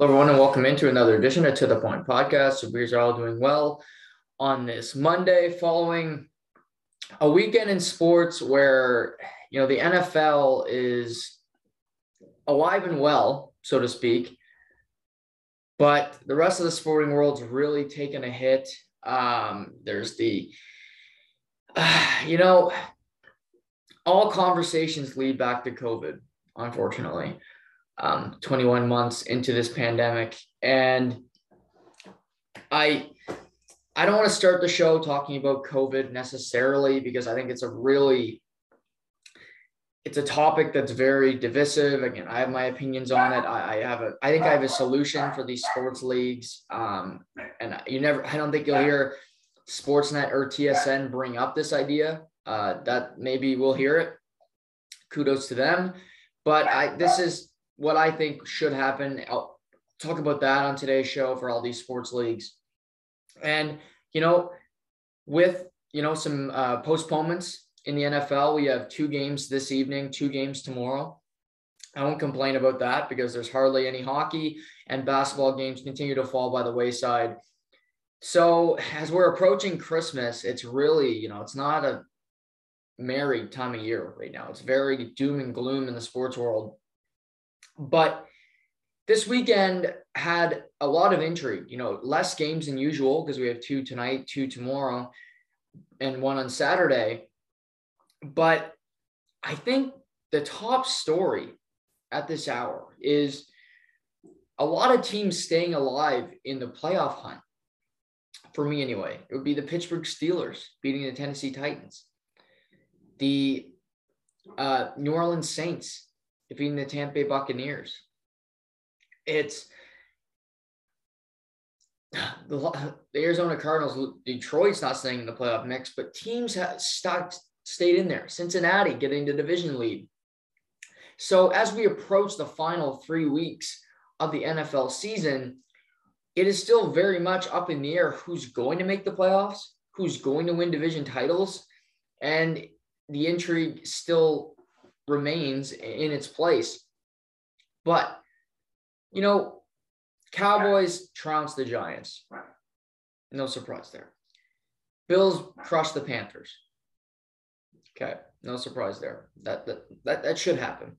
Hello, everyone, and welcome into another edition of To The Point podcast. So, we are all doing well on this Monday following a weekend in sports where, you know, the NFL is alive and well, so to speak, but the rest of the sporting world's really taken a hit. Um, there's the, uh, you know, all conversations lead back to COVID, unfortunately um, 21 months into this pandemic. And I, I don't want to start the show talking about COVID necessarily because I think it's a really, it's a topic that's very divisive. Again, I have my opinions on it. I, I have a, I think I have a solution for these sports leagues. Um, and you never, I don't think you'll hear Sportsnet or TSN bring up this idea. Uh, that maybe we'll hear it. Kudos to them. But I, this is what I think should happen. I'll talk about that on today's show for all these sports leagues. And, you know, with, you know, some uh, postponements in the NFL, we have two games this evening, two games tomorrow. I won't complain about that because there's hardly any hockey and basketball games continue to fall by the wayside. So as we're approaching Christmas, it's really, you know, it's not a merry time of year right now. It's very doom and gloom in the sports world. But this weekend had a lot of intrigue, you know, less games than usual because we have two tonight, two tomorrow, and one on Saturday. But I think the top story at this hour is a lot of teams staying alive in the playoff hunt. For me, anyway, it would be the Pittsburgh Steelers beating the Tennessee Titans, the uh, New Orleans Saints defeating the Tampa Bay Buccaneers. It's the, Arizona Cardinals, Detroit's not staying in the playoff mix, but teams have stuck, stayed in there. Cincinnati getting the division lead. So as we approach the final three weeks of the NFL season, it is still very much up in the air who's going to make the playoffs, who's going to win division titles, and the intrigue still remains in its place. But, you know, Cowboys trounce the Giants. No surprise there. Bills crush the Panthers. Okay, no surprise there. That that that, that should happen.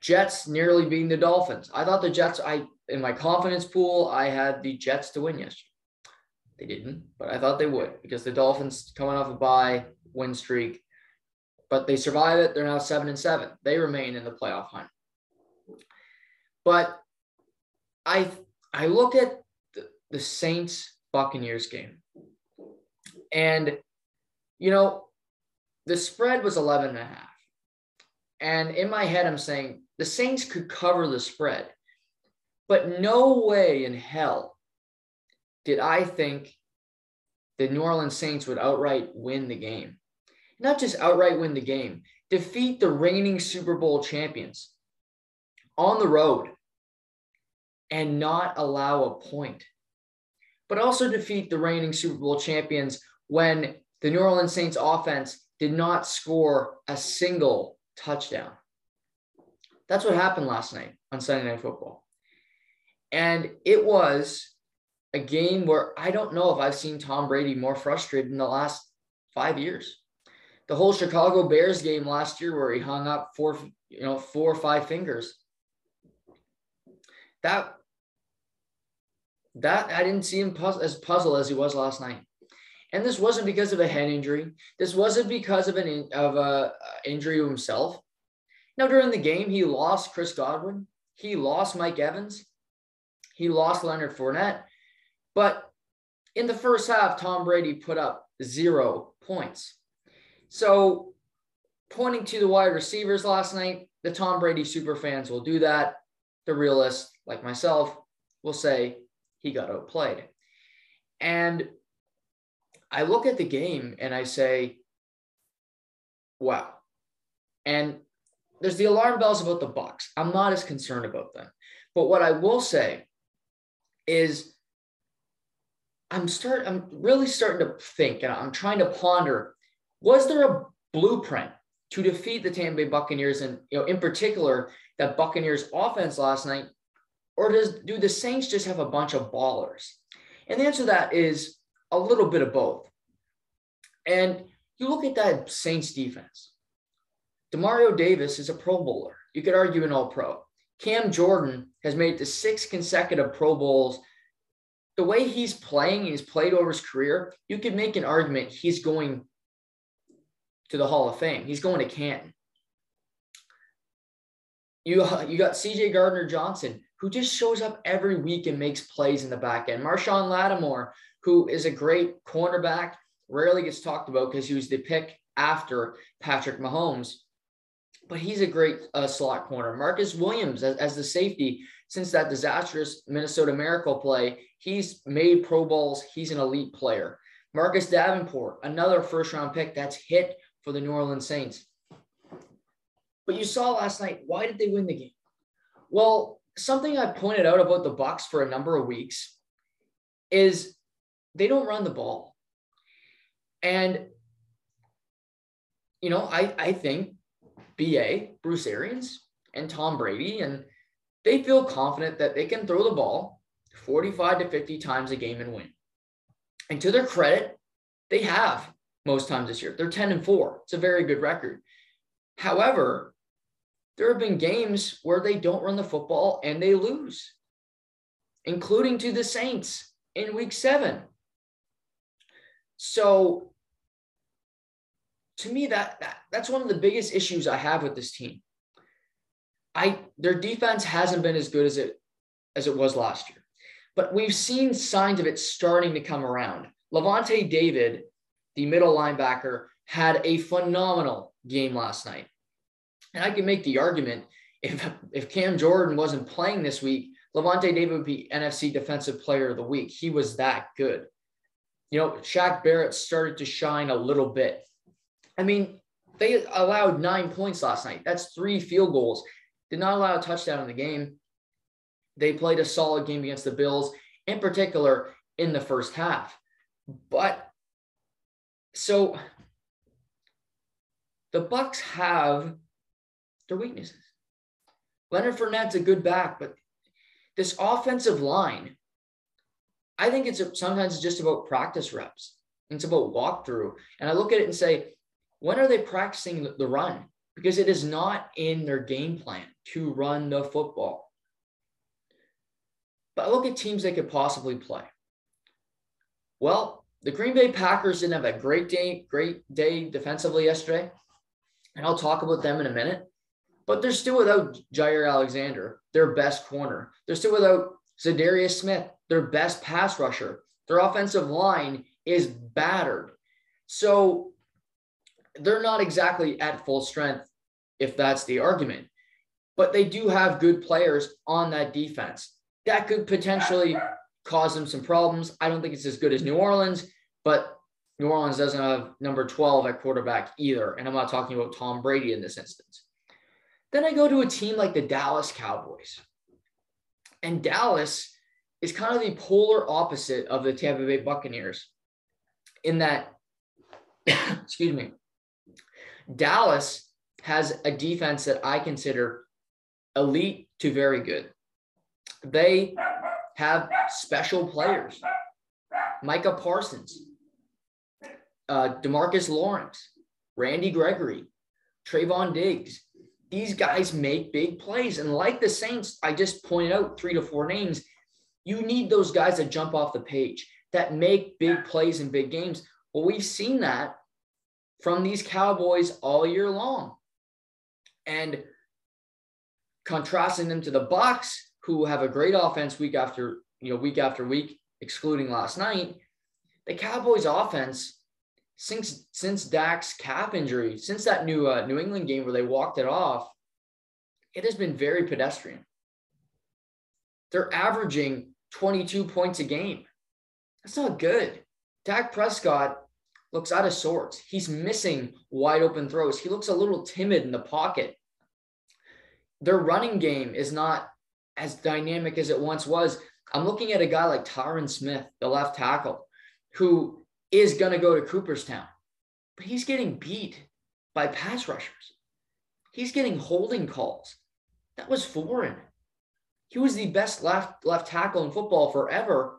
Jets nearly beating the Dolphins. I thought the Jets, I in my confidence pool, I had the Jets to win yesterday. They didn't, but I thought they would because the Dolphins coming off a bye win streak but they survive it. They're now seven and seven. They remain in the playoff hunt. But I I look at the, the Saints Buccaneers game, and you know the spread was 11 and a half. And in my head, I'm saying the Saints could cover the spread, but no way in hell did I think the New Orleans Saints would outright win the game not just outright win the game, defeat the reigning Super Bowl champions on the road and not allow a point, but also defeat the reigning Super Bowl champions when the New Orleans Saints offense did not score a single touchdown. That's what happened last night on Sunday Night Football. And it was a game where I don't know if I've seen Tom Brady more frustrated in the last five years the whole Chicago Bears game last year where he hung up four, you know, four or five fingers. That that I didn't see him as puzzled as he was last night. And this wasn't because of a head injury. This wasn't because of an in, of a uh, injury to himself. Now during the game, he lost Chris Godwin. He lost Mike Evans. He lost Leonard Fournette. But in the first half, Tom Brady put up zero points. So, pointing to the wide receivers last night, the Tom Brady super fans will do that. The realists, like myself, will say he got outplayed. And I look at the game and I say, wow. And there's the alarm bells about the Bucs. I'm not as concerned about them. But what I will say is I'm start I'm really starting to think and I'm trying to ponder was there a blueprint to defeat the Tampa Bay Buccaneers and you know in particular that Buccaneers offense last night Or does do the Saints just have a bunch of ballers? And the answer to that is a little bit of both. And you look at that Saints defense. Demario Davis is a Pro Bowler. You could argue an All Pro. Cam Jordan has made to six consecutive Pro Bowls. The way he's playing, he's played over his career, you could make an argument he's going to the Hall of Fame. He's going to Canton. You, you got CJ Gardner Johnson, who just shows up every week and makes plays in the back end. Marshon Lattimore, who is a great cornerback, rarely gets talked about because he was the pick after Patrick Mahomes but he's a great uh, slot corner. Marcus Williams as, as the safety since that disastrous Minnesota Miracle play, he's made Pro Bowls. He's an elite player. Marcus Davenport, another first round pick that's hit for the New Orleans Saints. But you saw last night, why did they win the game? Well, something I pointed out about the Bucs for a number of weeks is they don't run the ball. And you know, I I think BA, Bruce Arians, and Tom Brady, and they feel confident that they can throw the ball 45 to 50 times a game and win. And to their credit, they have most times this year. They're 10 and 4. It's a very good record. However, there have been games where they don't run the football and they lose, including to the Saints in week seven. So to me, that, that that's one of the biggest issues I have with this team. I their defense hasn't been as good as it as it was last year, but we've seen signs of it starting to come around. Lavonte David, the middle linebacker, had a phenomenal game last night, and I can make the argument if if Cam Jordan wasn't playing this week, Lavonte David would be NFC Defensive Player of the Week. He was that good. You know, Shaq Barrett started to shine a little bit. I mean, they allowed nine points last night. That's three field goals. Did not allow a touchdown in the game. They played a solid game against the Bills, in particular in the first half. But so the Bucs have their weaknesses. Leonard Fournette's a good back, but this offensive line, I think it's sometimes it's just about practice reps. It's about walkthrough. And I look at it and say, when are they practicing the run? Because it is not in their game plan to run the football. But I look at teams they could possibly play. Well, the Green Bay Packers didn't have a great day, great day defensively yesterday. And I'll talk about them in a minute. But they're still without Jaire Alexander, their best corner. They're still without Za'Darius Smith, their best pass rusher. Their offensive line is battered. So they're not exactly at full strength, if that's the argument, but they do have good players on that defense. That could potentially cause them some problems. I don't think it's as good as New Orleans, but New Orleans doesn't have number 12 at quarterback either. And I'm not talking about Tom Brady in this instance. Then I go to a team like the Dallas Cowboys. And Dallas is kind of the polar opposite of the Tampa Bay Buccaneers in that, excuse me, Dallas has a defense that I consider elite to very good. They have special players. Micah Parsons, uh, Demarcus Lawrence, Randy Gregory, Trevon Diggs. These guys make big plays. And like the Saints, I just pointed out three to four names. You need those guys that jump off the page, that make big plays in big games. Well, we've seen that from these Cowboys all year long. And contrasting them to the Bucs, who have a great offense week after, you know, week after week, excluding last night, the Cowboys offense since since Dak's calf injury, since that new uh, New England game where they walked it off, it has been very pedestrian. They're averaging 22 points a game. That's not good. Dak Prescott looks out of sorts. He's missing wide open throws. He looks a little timid in the pocket. Their running game is not as dynamic as it once was. I'm looking at a guy like Tyron Smith, the left tackle, who is going to go to Cooperstown, but he's getting beat by pass rushers. He's getting holding calls. That was foreign. He was the best left left tackle in football forever,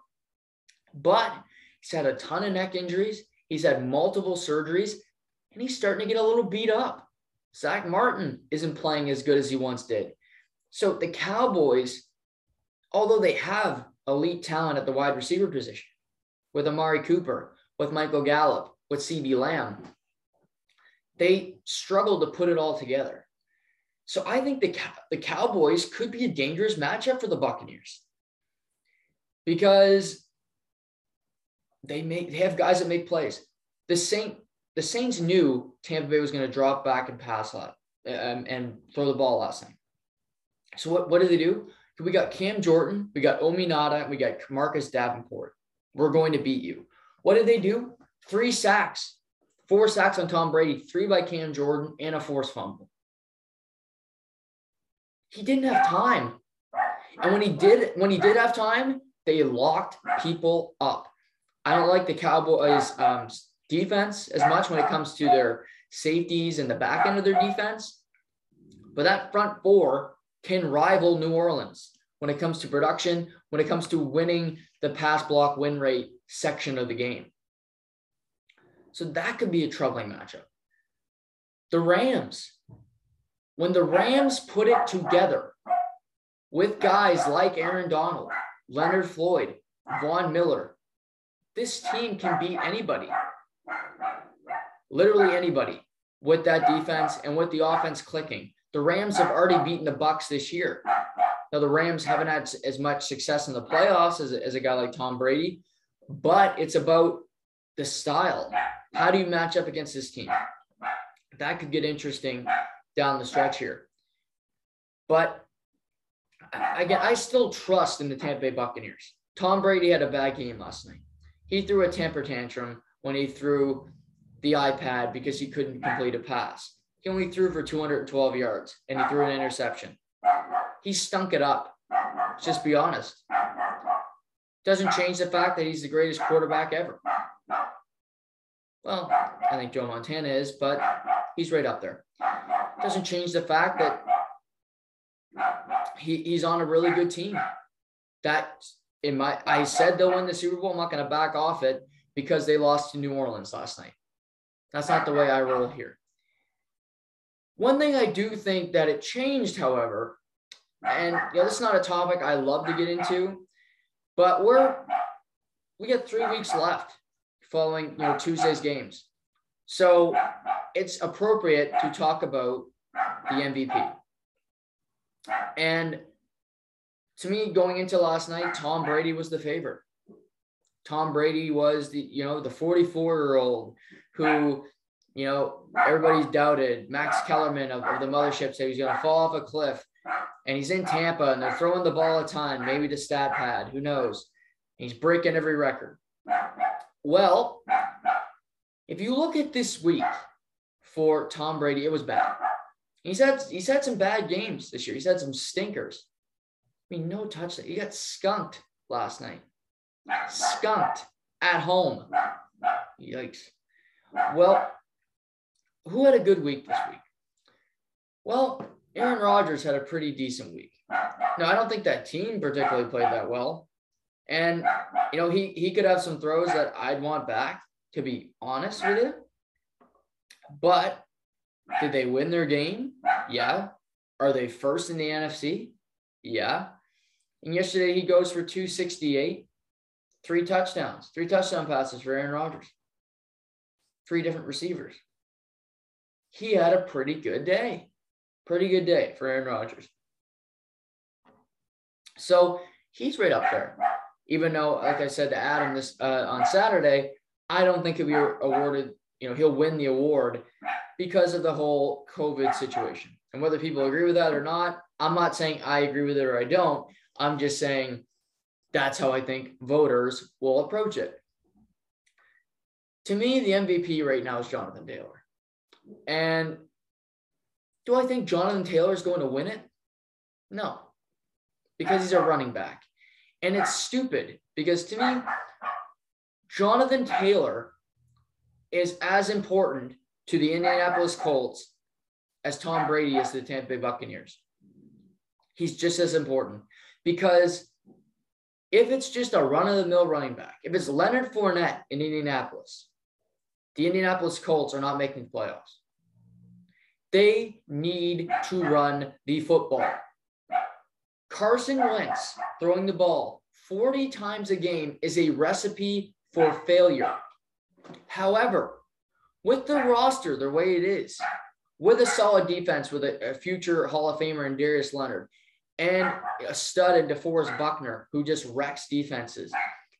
but he's had a ton of neck injuries. He's had multiple surgeries, and he's starting to get a little beat up. Zach Martin isn't playing as good as he once did. So the Cowboys, although they have elite talent at the wide receiver position with Amari Cooper, with Michael Gallup, with CeeDee Lamb, they struggled to put it all together. So I think the, the Cowboys could be a dangerous matchup for the Buccaneers because they make they have guys that make plays. The Saint the Saints knew Tampa Bay was going to drop back and pass a lot um, and throw the ball last night. So what, what did they do? We got Cam Jordan, we got Onyemata, we got Marcus Davenport. We're going to beat you. What did they do? Three sacks, four sacks on Tom Brady, three by Cam Jordan, and a forced fumble. He didn't have time. And when he did, when he did have time, they locked people up. I don't like the Cowboys um, defense as much when it comes to their safeties and the back end of their defense. But that front four can rival New Orleans when it comes to production, when it comes to winning the pass block win rate section of the game. So that could be a troubling matchup. The Rams, when the Rams put it together with guys like Aaron Donald, Leonard Floyd, Von Miller, this team can beat anybody. Literally anybody with that defense and with the offense clicking. The Rams have already beaten the Bucs this year. Now the Rams haven't had as much success in the playoffs as, as a guy like Tom Brady, but it's about the style. How do you match up against this team? That could get interesting down the stretch here. But again, I still trust in the Tampa Bay Buccaneers. Tom Brady had a bad game last night. He threw a temper tantrum when he threw the iPad because he couldn't complete a pass. He only threw for 212 yards and he threw an interception. He stunk it up. Just be honest. Doesn't change the fact that he's the greatest quarterback ever. Well, I think Joe Montana is, but he's right up there. Doesn't change the fact that he, he's on a really good team. That in my I said they'll win the Super Bowl. I'm not going to back off it because they lost to New Orleans last night. That's not the way I roll here. One thing I do think that it changed, however, and you know, this is not a topic I love to get into, but we're we got three weeks left following you know Tuesday's games. So it's appropriate to talk about the MVP. And to me, going into last night, Tom Brady was the favorite. Tom Brady was the, you know, the 44 year old who, you know, everybody's doubted. Max Kellerman of, of the mothership said he's to fall off a cliff. And he's in Tampa and they're throwing the ball a ton, maybe to stat pad, who knows? He's breaking every record. Well, if you look at this week for Tom Brady, it was bad. He's had he's had some bad games this year. He's had some stinkers. I mean, no touchdown. He got skunked last night. Skunked at home. Yikes. Well, who had a good week this week? Well, Aaron Rodgers had a pretty decent week. No, I don't think that team particularly played that well. And, you know, he, he could have some throws that I'd want back, to be honest with you. But did they win their game? Yeah. Are they first in the NFC? Yeah. And yesterday he goes for 268, three touchdowns, three touchdown passes for Aaron Rodgers, three different receivers. He had a pretty good day. Pretty good day for Aaron Rodgers. So he's right up there. Even though, like I said to Adam this uh, on Saturday, I don't think he'll be awarded, you know, he'll win the award because of the whole COVID situation. And whether people agree with that or not, I'm not saying I agree with it or I don't. I'm just saying that's how I think voters will approach it. To me, the MVP right now is Jonathan Taylor. And do I think Jonathan Taylor is going to win it? No, because he's a running back. And it's stupid because to me, Jonathan Taylor is as important to the Indianapolis Colts as Tom Brady is to the Tampa Bay Buccaneers. he's just as important because if it's just a run of the mill running back, if it's Leonard Fournette in Indianapolis, the Indianapolis Colts are not making playoffs. They need to run the football. Carson Wentz throwing the ball 40 times a game is a recipe for failure. However, with the roster the way it is, with a solid defense with a, a future Hall of Famer in Darius Leonard, and a stud in DeForest Buckner who just wrecks defenses,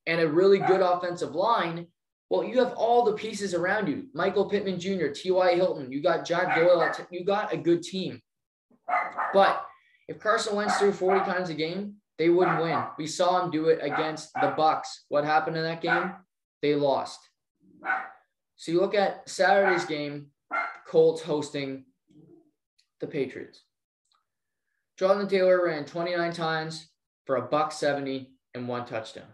and a really good offensive line, well, you have all the pieces around you. Michael Pittman Jr., T.Y. Hilton, you got Jack Doyle, you got a good team. But if Carson Wentz threw 40 times a game, they wouldn't win. We saw him do it against the Bucs. What happened in that game? They lost. So you look at Saturday's game, Colts hosting the Patriots. Jonathan Taylor ran 29 times for a buck 70 and one touchdown.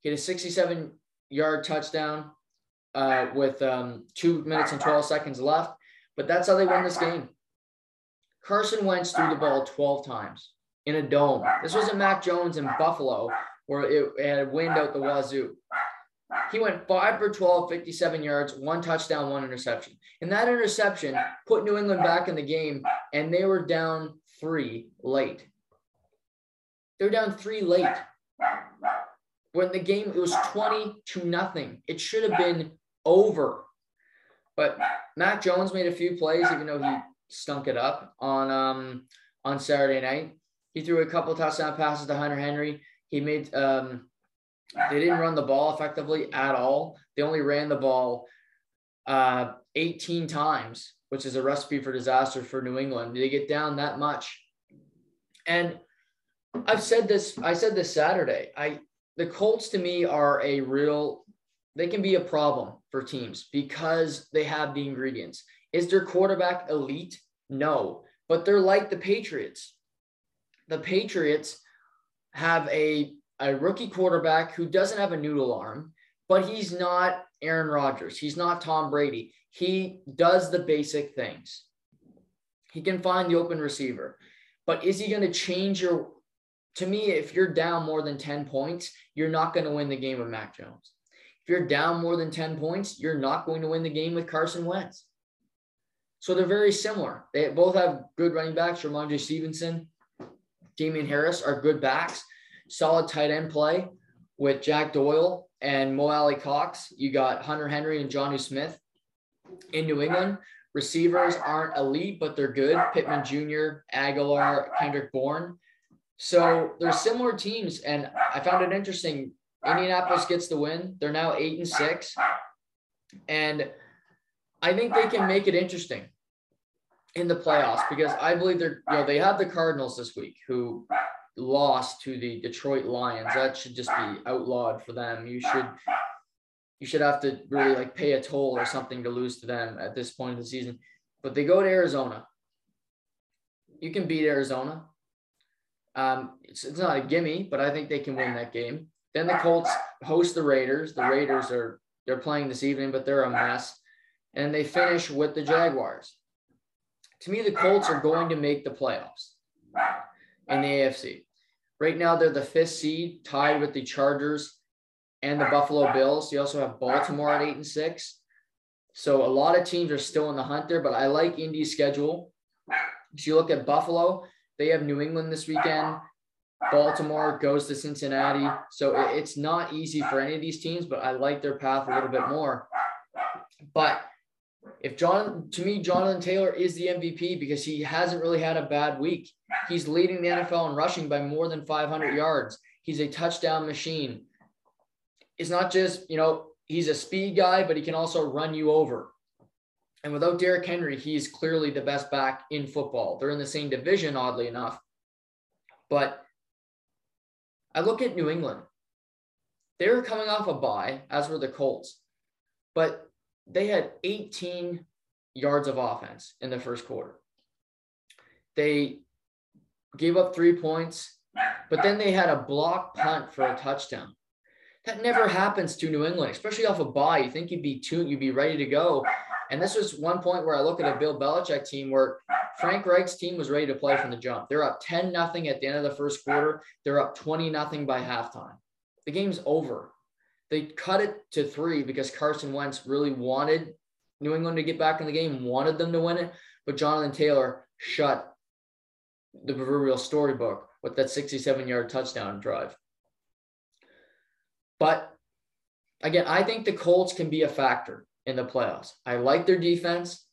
He had a 67 yard touchdown uh, with um, two minutes and 12 seconds left, but that's how they won this game. Carson Wentz threw the ball 12 times in a dome. This wasn't Mac Jones in Buffalo where it had wind out the wazoo. He went five for 12, 57 yards, one touchdown, one interception. And that interception put New England back in the game, and they were down three late. They're down three late. When the game it was 20 to nothing. It should have been over. But Mac Jones made a few plays, even though he stunk it up on um on Saturday night. He threw a couple touchdown passes to Hunter Henry. He made um they didn't run the ball effectively at all. They only ran the ball uh, 18 times, which is a recipe for disaster for New England. They get down that much. And I've said this, I said this Saturday. I the Colts to me are a real they can be a problem for teams because they have the ingredients. Is their quarterback elite? No, but they're like the Patriots. The Patriots have a a rookie quarterback who doesn't have a noodle arm, but he's not Aaron Rodgers. He's not Tom Brady. He does the basic things. He can find the open receiver. But is he going to change your to me, if you're down more than 10 points, you're not going to win the game with Mac Jones. If you're down more than 10 points, you're not going to win the game with Carson Wentz. So they're very similar. They both have good running backs. Rhamondre Stevenson, Damien Harris are good backs solid tight end play with Jack Doyle and Mo Alie-Cox. You got Hunter Henry and Jonnu Smith in New England. Receivers aren't elite, but they're good. Pittman Jr., Aguilar, Kendrick Bourne. So they're similar teams. And I found it interesting. Indianapolis gets the win. They're now eight and six. And I think they can make it interesting in the playoffs because I believe they're, you know, they have the Cardinals this week who lost to the Detroit Lions. That should just be outlawed for them. You should you should have to really like pay a toll or something to lose to them at this point of the season. But they go to Arizona. You can beat Arizona. Um, it's, it's not a gimme, but I think they can win that game. Then the Colts host the Raiders. The Raiders are they're playing this evening, but they're a mess. And they finish with the Jaguars. To me, the Colts are going to make the playoffs in the AFC. Right now, they're the fifth seed, tied with the Chargers and the Buffalo Bills. You also have Baltimore at eight and six. So a lot of teams are still in the hunt there, but I like Indy's schedule. If you look at Buffalo, they have New England this weekend. Baltimore goes to Cincinnati. So it's not easy for any of these teams, but I like their path a little bit more. But if John, to me, Jonathan Taylor is the MVP because he hasn't really had a bad week. He's leading the NFL in rushing by more than 500 yards. He's a touchdown machine. It's not just, you know, he's a speed guy, but he can also run you over. And without Derrick Henry, he's clearly the best back in football. They're in the same division, oddly enough. But I look at New England. They were coming off a bye, as were the Colts. But they had 18 yards of offense in the first quarter. They gave up three points, but then they had a block punt for a touchdown. That never happens to New England, especially off a bye. You think you'd be tuned, you'd be ready to go. And this was one point where I look at a Bill Belichick team where Frank Reich's team was ready to play from the jump. They're up 10 nothing at the end of the first quarter. They're up 20 nothing by halftime. The game's over. They cut it to three because Carson Wentz really wanted New England to get back in the game, wanted them to win it, but Jonathan Taylor shut the proverbial storybook with that 67 yard touchdown drive. But again, I think the Colts can be a factor in the playoffs. I like their defense.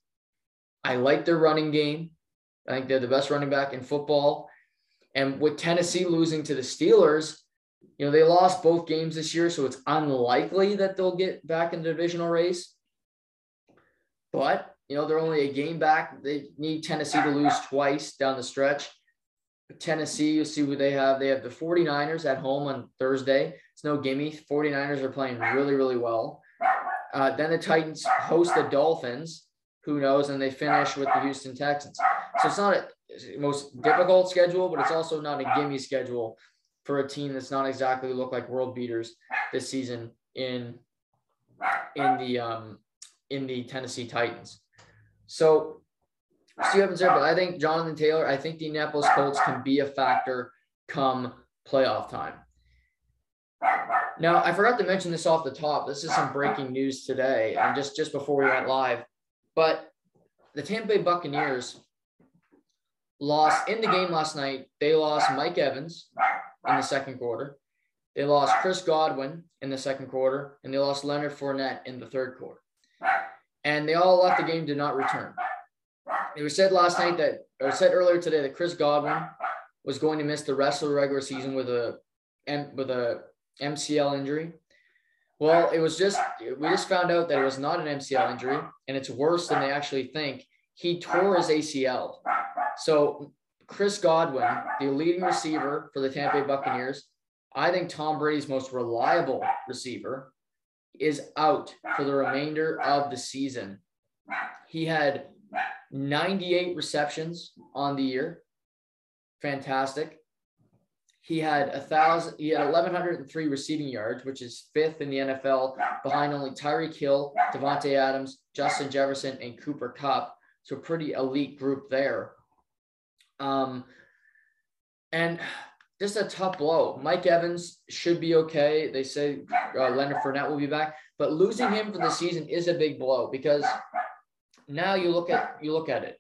I like their running game. I think they're the best running back in football. And with Tennessee losing to the Steelers, you know, they lost both games this year, so it's unlikely that they'll get back in the divisional race. But, you know, they're only a game back. They need Tennessee to lose twice down the stretch. Tennessee, you'll see what they have. They have the 49ers at home on Thursday. It's no gimme. 49ers are playing really, really well. Uh, then the Titans host the Dolphins. Who knows? And they finish with the Houston Texans. So it's not a most difficult schedule, but it's also not a gimme schedule for a team that's not exactly look like world beaters this season in in the um, in the Tennessee Titans. So what happens there. But I think Jonathan Taylor, I think the Indianapolis Colts can be a factor come playoff time. Now, I forgot to mention this off the top. This is some breaking news today, just just before we went live. But the Tampa Bay Buccaneers lost in the game last night. They lost Mike Evans in the second quarter. They lost Chris Godwin in the second quarter, and they lost Leonard Fournette in the third quarter. And they all left the game, did not return. It was said last night that, or said earlier today that Chris Godwin was going to miss the rest of the regular season with a and with a MCL injury. Well, it was just we just found out that it was not an MCL injury, and it's worse than they actually think. He tore his ACL. So Chris Godwin, the leading receiver for the Tampa Bay Buccaneers, I think Tom Brady's most reliable receiver, is out for the remainder of the season. He had 98 receptions on the year. Fantastic. He had a thousand. He had 1,103 receiving yards, which is fifth in the NFL, behind only Tyreek Hill, Davante Adams, Justin Jefferson, and Cooper Kupp. So pretty elite group there. Um, and just a tough blow. Mike Evans should be okay. They say uh, Leonard Fournette will be back, but losing him for the season is a big blow because now you look at you look at it.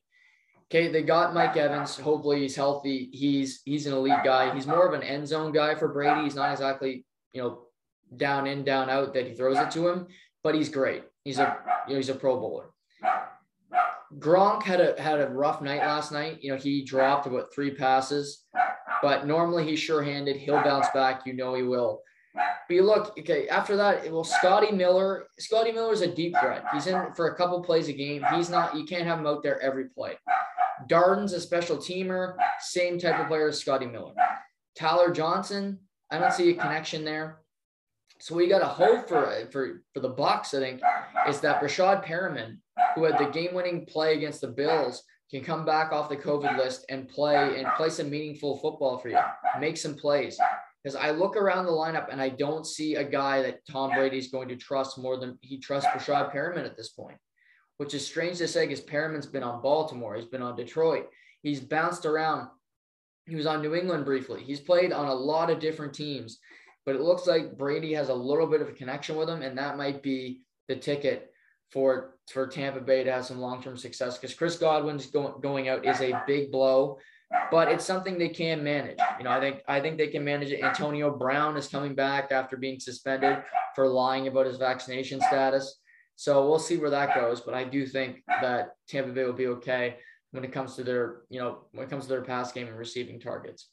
Okay, they got Mike Evans. Hopefully he's healthy. He's he's an elite guy. He's more of an end zone guy for Brady. He's not exactly you know down in down out that he throws it to him, but he's great. He's a you know he's a Pro Bowler. Gronk had a had a rough night last night. You know, he dropped about three passes, but normally he's sure-handed. He'll bounce back. You know he will. But you look, okay, after that, well, Scotty Miller, Scotty Miller is a deep threat. He's in for a couple plays a game. He's not, you can't have him out there every play. Darden's a special teamer, same type of player as Scotty Miller. Tyler Johnson, I don't see a connection there. So we got a hope for for for the Bucs. I think is that Breshad Perriman who had the game-winning play against the Bills, can come back off the COVID list and play and play some meaningful football for you. Make some plays. Because I look around the lineup and I don't see a guy that Tom Brady is going to trust more than he trusts Breshad Perriman at this point, which is strange to say because Perriman's been on Baltimore, he's been on Detroit, he's bounced around. He was on New England briefly. He's played on a lot of different teams, but it looks like Brady has a little bit of a connection with him, and that might be the ticket for for Tampa Bay to have some long term success because Chris Godwin's going going out is a big blow, but it's something they can manage. You know, I think I think they can manage it. Antonio Brown is coming back after being suspended for lying about his vaccination status. So we'll see where that goes. But I do think that Tampa Bay will be okay when it comes to their, you know, when it comes to their pass game and receiving targets.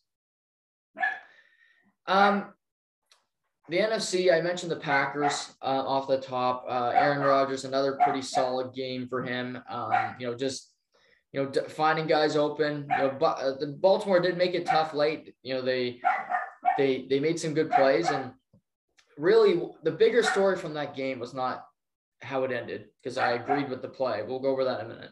Um, the NFC, I mentioned the Packers uh, off the top. Uh, Aaron Rodgers, another pretty solid game for him. Um, you know, just you know, finding guys open. You know, but uh, the Baltimore did make it tough late. You know, they they they made some good plays, and really the bigger story from that game was not how it ended because I agreed with the play. We'll go over that in a minute.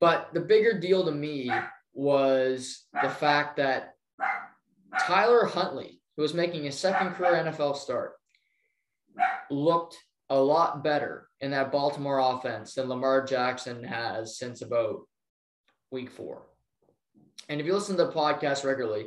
But the bigger deal to me was the fact that Tyler Huntley who was making his second career NFL start, looked a lot better in that Baltimore offense than Lamar Jackson has since about week four. And if you listen to the podcast regularly,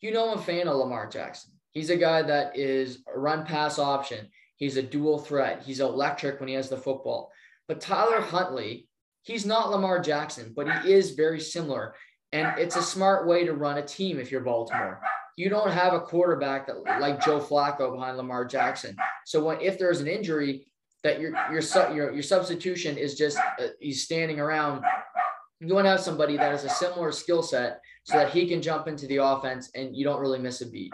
you know I'm a fan of Lamar Jackson. He's a guy that is a run pass option. He's a dual threat. He's electric when he has the football. But Tyler Huntley, he's not Lamar Jackson, but he is very similar. And it's a smart way to run a team if you're Baltimore. You don't have a quarterback that like Joe Flacco behind Lamar Jackson. So when if there's an injury, that your your your your substitution is just uh, he's standing around. You want to have somebody that has a similar skill set so that he can jump into the offense and you don't really miss a beat.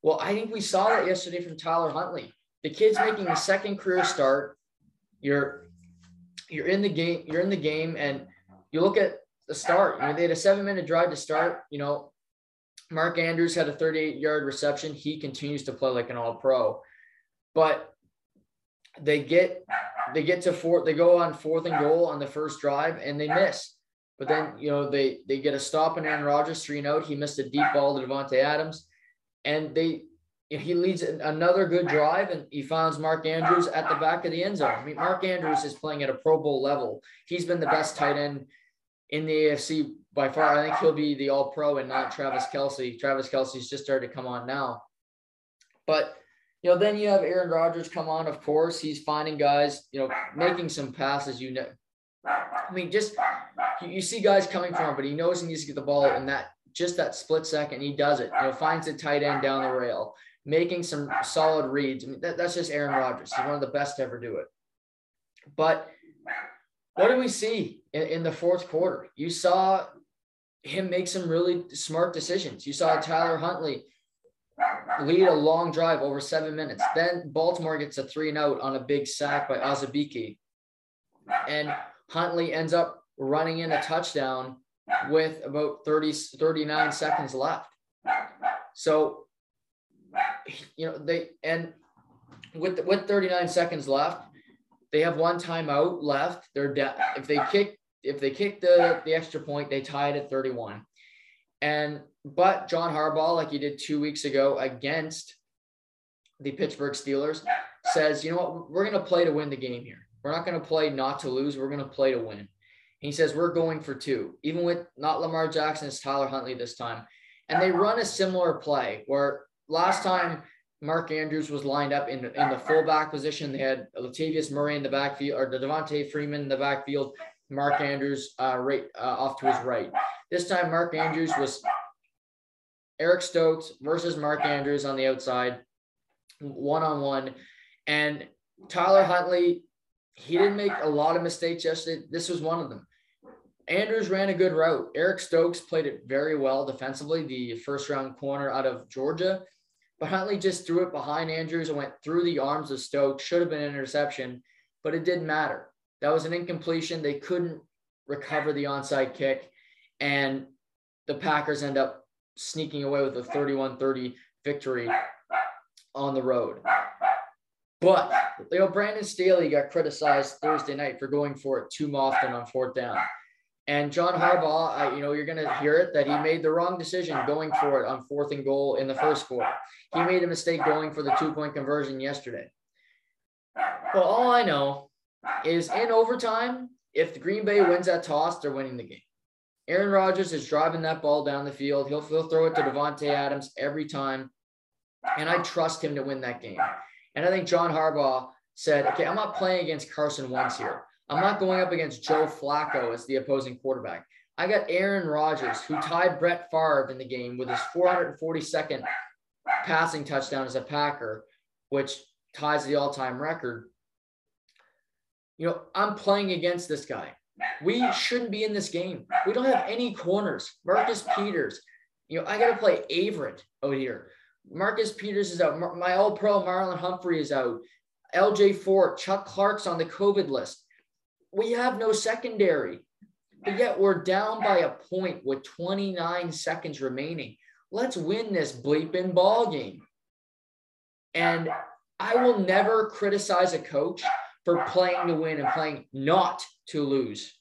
Well, I think we saw that yesterday from Tyler Huntley. The kid's making a second career start. You're you're in the game. You're in the game, and you look at the start. You know, they had a seven minute drive to start. You know, Mark Andrews had a 38 yard reception. He continues to play like an all pro, but they get they get to fourth. They go on fourth and goal on the first drive, and they miss. But then you know they they get a stop in Aaron Rodgers three and out. He missed a deep ball to Davante Adams, and they he leads another good drive and he finds Mark Andrews at the back of the end zone. I mean, Mark Andrews is playing at a Pro Bowl level. He's been the best tight end in the AFC by far. I think he'll be the All Pro and not Travis Kelce. Travis Kelce's just started to come on now, but you know, then you have Aaron Rodgers come on. Of course, he's finding guys, you know, making some passes. You know, I mean, just you see guys coming from him, but he knows he needs to get the ball in that just that split second. He does it. You know, finds a tight end down the rail, making some solid reads. I mean, that, that's just Aaron Rodgers. He's one of the best to ever do it. But what do we see in, in the fourth quarter? You saw him make some really smart decisions. You saw Tyler Huntley lead a long drive over seven minutes. Then Baltimore gets a three and out on a big sack by Azabiki. And Huntley ends up running in a touchdown with about 30, 39 seconds left. So, you know, they, and with, with 39 seconds left, they have one timeout left. They're down. If they kick, if they kick the, the extra point, they tie it at 31. And but John Harbaugh, like he did two weeks ago against the Pittsburgh Steelers, says, you know what, we're going to play to win the game here. We're not going to play not to lose. We're going to play to win. He says, we're going for two, even with not Lamar Jackson, it's Tyler Huntley this time. And they run a similar play where last time Mark Andrews was lined up in, in the fullback position. They had Latavius Murray in the backfield or the Devonta Freeman in the backfield, Mark Andrews uh, right uh, off to his right. This time, Mark Andrews was Eric Stokes versus Mark Andrews on the outside, one on one. And Tyler Huntley, he didn't make a lot of mistakes yesterday. This was one of them. Andrews ran a good route. Eric Stokes played it very well defensively, the first round corner out of Georgia. But Huntley just threw it behind Andrews and went through the arms of Stokes. Should have been an interception, but it didn't matter. That was an incompletion. They couldn't recover the onside kick. And the Packers end up sneaking away with a 31-30 victory on the road. But know, Brandon Staley got criticized Thursday night for going for it too often on fourth down. And John Harbaugh, I, you know, you're going to hear it that he made the wrong decision going for it on fourth and goal in the first quarter. He made a mistake going for the two point conversion yesterday. Well, all I know is in overtime, if the Green Bay wins that toss, they're winning the game. Aaron Rodgers is driving that ball down the field. He'll, he'll throw it to Davante Adams every time. And I trust him to win that game. And I think John Harbaugh said, okay, I'm not playing against Carson Wentz here. I'm not going up against Joe Flacco as the opposing quarterback. I got Aaron Rodgers, who tied Brett Favre in the game with his 442nd passing touchdown as a Packer, which ties the all time record. You know, I'm playing against this guy. We shouldn't be in this game. We don't have any corners. Marcus Peters, you know, I got to play Averett out here. Marcus Peters is out. My all pro Marlon Humphrey is out. LJ Fort, Chuck Clark's on the COVID list. We have no secondary, but yet we're down by a point with 29 seconds remaining. Let's win this bleeping ball game. And I will never criticize a coach for playing to win and playing not to lose.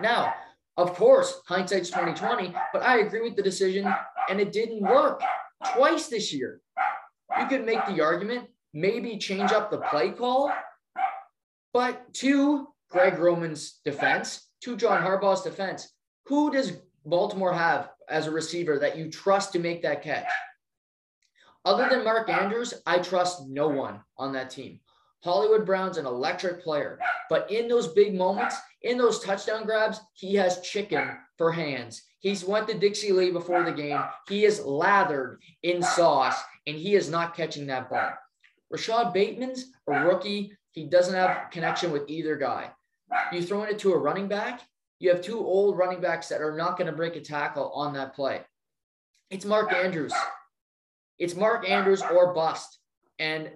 Now, of course, hindsight's 2020, but I agree with the decision and it didn't work twice this year. You could make the argument, maybe change up the play call, but to Greg Roman's defense, to John Harbaugh's defense, Who does Baltimore have as a receiver that you trust to make that catch? Other than Mark Andrews, I trust no one on that team. Hollywood Brown's an electric player, but in those big moments, in those touchdown grabs, he has chicken for hands. He's went to Dixie Lee before the game. He is lathered in sauce, and he is not catching that ball. Rashod Bateman's a rookie. He doesn't have connection with either guy. You throw it to a running back, you have two old running backs that are not going to break a tackle on that play. It's Mark Andrews. It's Mark Andrews or bust. And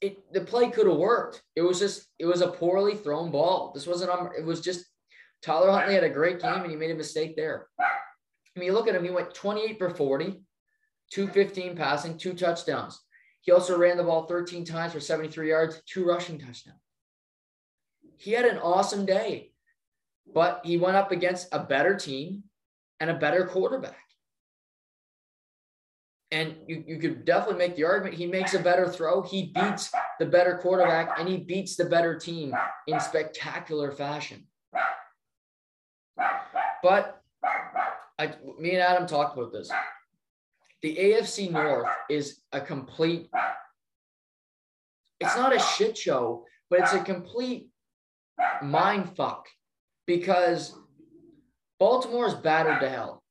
it the play could have worked. It was just it was a poorly thrown ball. This wasn't it was just Tyler Huntley had a great game and he made a mistake there. I mean, you look at him, he went 28 for 40, 215 passing, two touchdowns. He also ran the ball 13 times for 73 yards, two rushing touchdowns. He had an awesome day, but he went up against a better team and a better quarterback. And you, you could definitely make the argument he makes a better throw. He beats the better quarterback and he beats the better team in spectacular fashion. But I, me and Adam talked about this. The AFC North is a complete, it's not a shit show, but it's a complete mind fuck because Baltimore is battered to hell.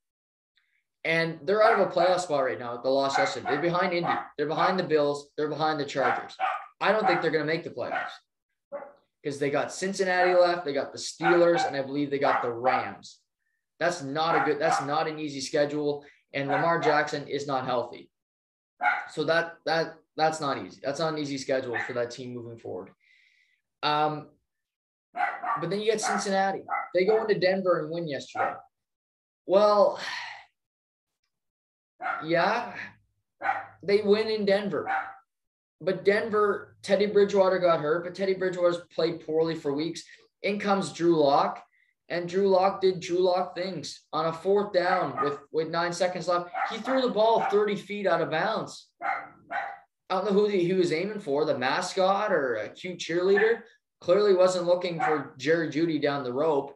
And they're out of a playoff spot right now. at The loss yesterday. They're behind Indy. They're behind the Bills. They're behind the Chargers. I don't think they're going to make the playoffs because they got Cincinnati left. They got the Steelers, and I believe they got the Rams. That's not a good. That's not an easy schedule. And Lamar Jackson is not healthy. So that that that's not easy. That's not an easy schedule for that team moving forward. Um, but then you get Cincinnati. They go into Denver and win yesterday. Well, yeah, they win in Denver. But Denver, Teddy Bridgewater got hurt, but Teddy Bridgewater's played poorly for weeks. In comes Drew Lock, and Drew Lock did Drew Lock things on a fourth down with, with nine seconds left. He threw the ball 30 feet out of bounds. I don't know who he was aiming for, the mascot or a cute cheerleader. Clearly wasn't looking for Jerry Jeudy down the rope.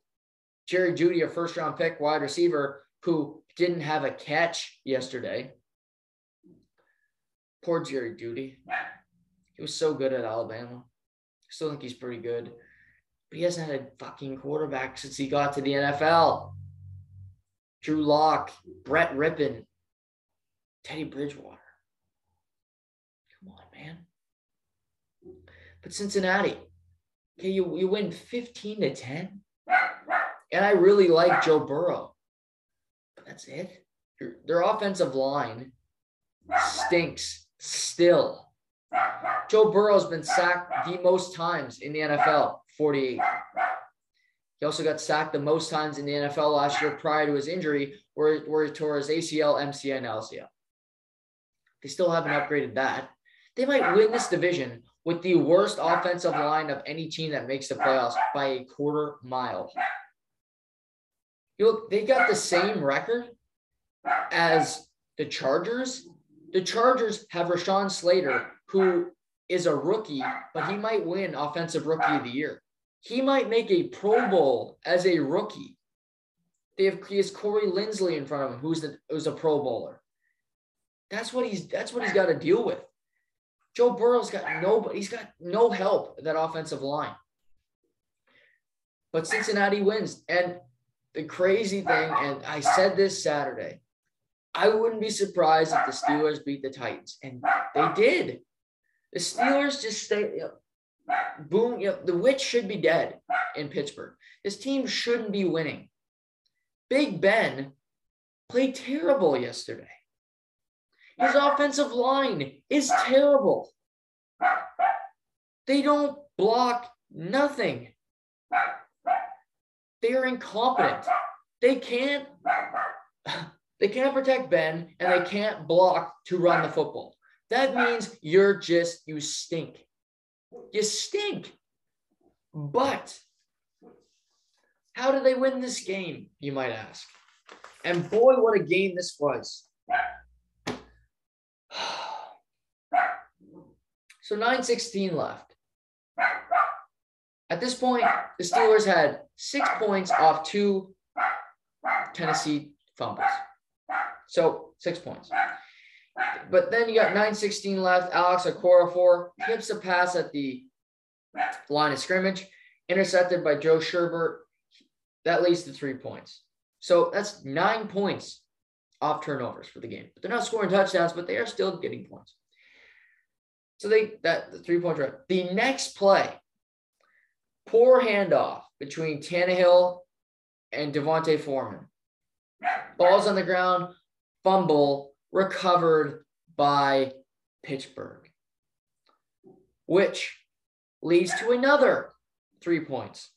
Jerry Jeudy, a first round pick wide receiver who didn't have a catch yesterday. Poor Jerry Jeudy. He was so good at Alabama. Still think he's pretty good. But he hasn't had a fucking quarterback since he got to the NFL. Drew Lock, Brett Rypien, Teddy Bridgewater. Come on, man. But Cincinnati, okay, you, you win 15 to 10. And I really like Joe Burrow. But that's it. Their offensive line stinks still. Joe Burrow's been sacked the most times in the NFL, 48. He also got sacked the most times in the NFL last year prior to his injury, where, where he tore his ACL, MCL, and LCL. They still haven't upgraded that. They might win this division with the worst offensive line of any team that makes the playoffs by a quarter mile. You look, they got the same record as the Chargers. The Chargers have Rashawn Slater, who is a rookie, but he might win Offensive Rookie of the Year. He might make a Pro Bowl as a rookie. They have he has Corey Linsley in front of him, who's the who's a Pro Bowler. That's what he's that's what he's got to deal with. Joe Burrow's got no he's got no help that offensive line. But Cincinnati wins. And the crazy thing, and I said this Saturday, I wouldn't be surprised if the Steelers beat the Titans. And they did. The Steelers just stay, you know, boom, you know, the witch should be dead in Pittsburgh. This team shouldn't be winning. Big Ben played terrible yesterday. His offensive line is terrible. They don't block nothing. They are incompetent. They can't they can't protect Ben and they can't block to run the football. That means you're just you stink. You stink. But how did they win this game, you might ask? And boy, what a game this was. So 916 left. At this point, the Steelers had six points off two Tennessee fumbles. So six points. But then you got 916 left. Alex Okorafor tips a pass at the line of scrimmage, intercepted by Joe Schobert. That leads to three points. So that's nine points off turnovers for the game. But they're not scoring touchdowns, but they are still getting points. So they that the three point drive. The next play, poor handoff between Tannehill and D'Onta Foreman. Balls on the ground, fumble recovered by Pittsburgh, which leads to another three points.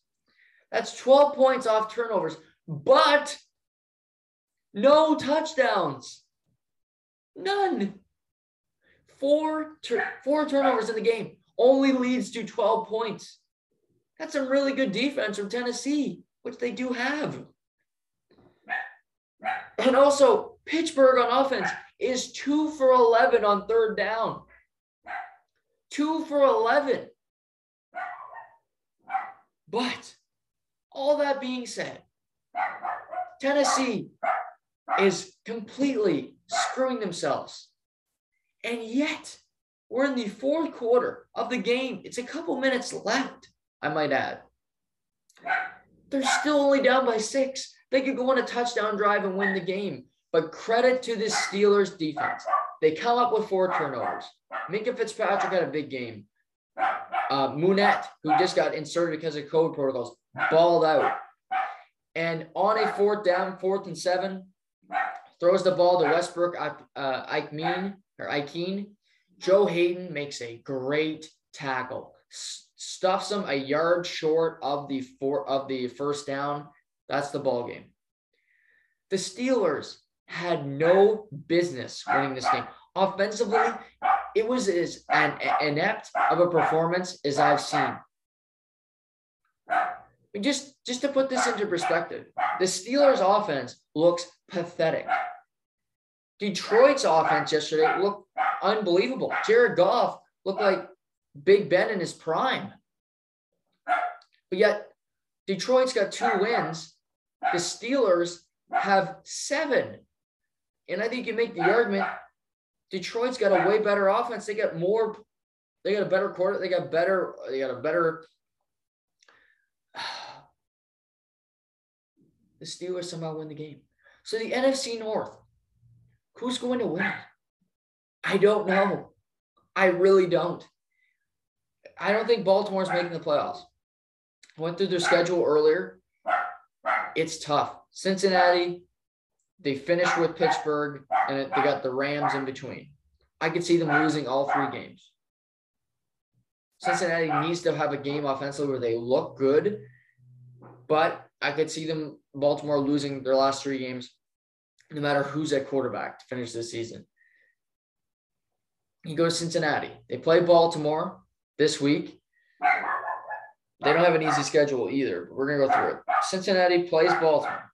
That's 12 points off turnovers, but no touchdowns. None. Four, four turnovers in the game only leads to 12 points. That's some really good defense from Tennessee, which they do have. And also, Pittsburgh on offense is two for 11 on third down. Two for 11. But all that being said, Tennessee is completely screwing themselves. And yet, we're in the fourth quarter of the game. It's a couple minutes left, I might add. They're still only down by six. They could go on a touchdown drive and win the game. But credit to the Steelers defense. They come up with four turnovers. Minkah Fitzpatrick had a big game. Uh, Moonette, who just got inserted because of code protocols, balled out. And on a fourth down, fourth and seven, throws the ball to Westbrook uh, Ikhine or Ikeen. Joe Haden makes a great tackle, stuffs him a yard short of the four of the first down. That's the ball game. The Steelers had no business winning this game. Offensively, it was as an inept of a performance as I've seen. Just, just to put this into perspective, the Steelers' offense looks pathetic. Detroit's offense yesterday looked unbelievable. Jared Goff looked like Big Ben in his prime. But yet, Detroit's got two wins. The Steelers have seven. And I think you make the argument Detroit's got a way better offense. They got more, they got a better quarter, they got better, they got a better. The Steelers somehow win the game. So the NFC North, who's going to win? I don't know. I really don't. I don't think Baltimore's making the playoffs. Went through their schedule earlier. It's tough. Cincinnati, they finished with Pittsburgh, and they got the Rams in between. I could see them losing all three games. Cincinnati needs to have a game offensively where they look good, but I could see them Baltimore losing their last three games, no matter who's at quarterback to finish this season. You go to Cincinnati. They play Baltimore this week. They don't have an easy schedule either. But we're gonna go through it. Cincinnati plays Baltimore.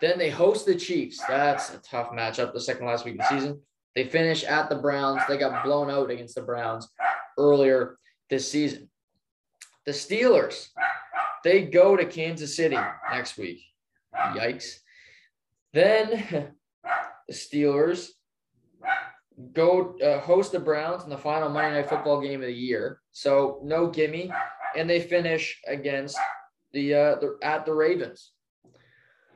Then they host the Chiefs. That's a tough matchup the second last week of the season. They finish at the Browns. They got blown out against the Browns earlier this season. The Steelers, they go to Kansas City next week. Yikes. Then the Steelers go uh, host the Browns in the final Monday Night Football game of the year. So no gimme, and they finish against the, uh, the at the Ravens.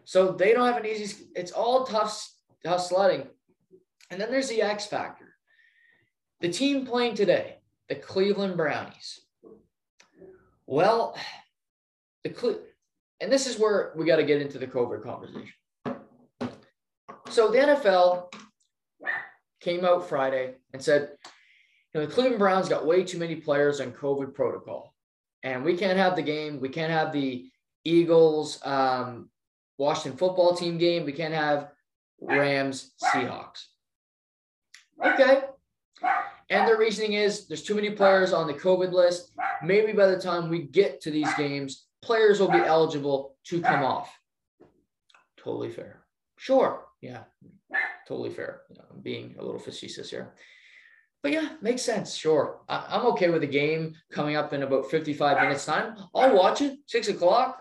So they don't have an easy. It's all tough, tough sledding. And then there's the X factor. The team playing today, the Cleveland Brownies. Well, the Cle- and this is where we got to get into the COVID conversation. So the NFL came out Friday and said, you know, the Cleveland Browns got way too many players on COVID protocol, and we can't have the game. We can't have the Eagles um, Washington football team game. We can't have Rams Seahawks. Okay. And their reasoning is there's too many players on the COVID list. Maybe by the time we get to these games, players will be eligible to come off. Totally fair. Sure. Yeah. Totally fair. You know, I'm being a little facetious here. But yeah, makes sense. Sure. I- I'm okay with the game coming up in about 55 minutes time. I'll watch it, six o'clock.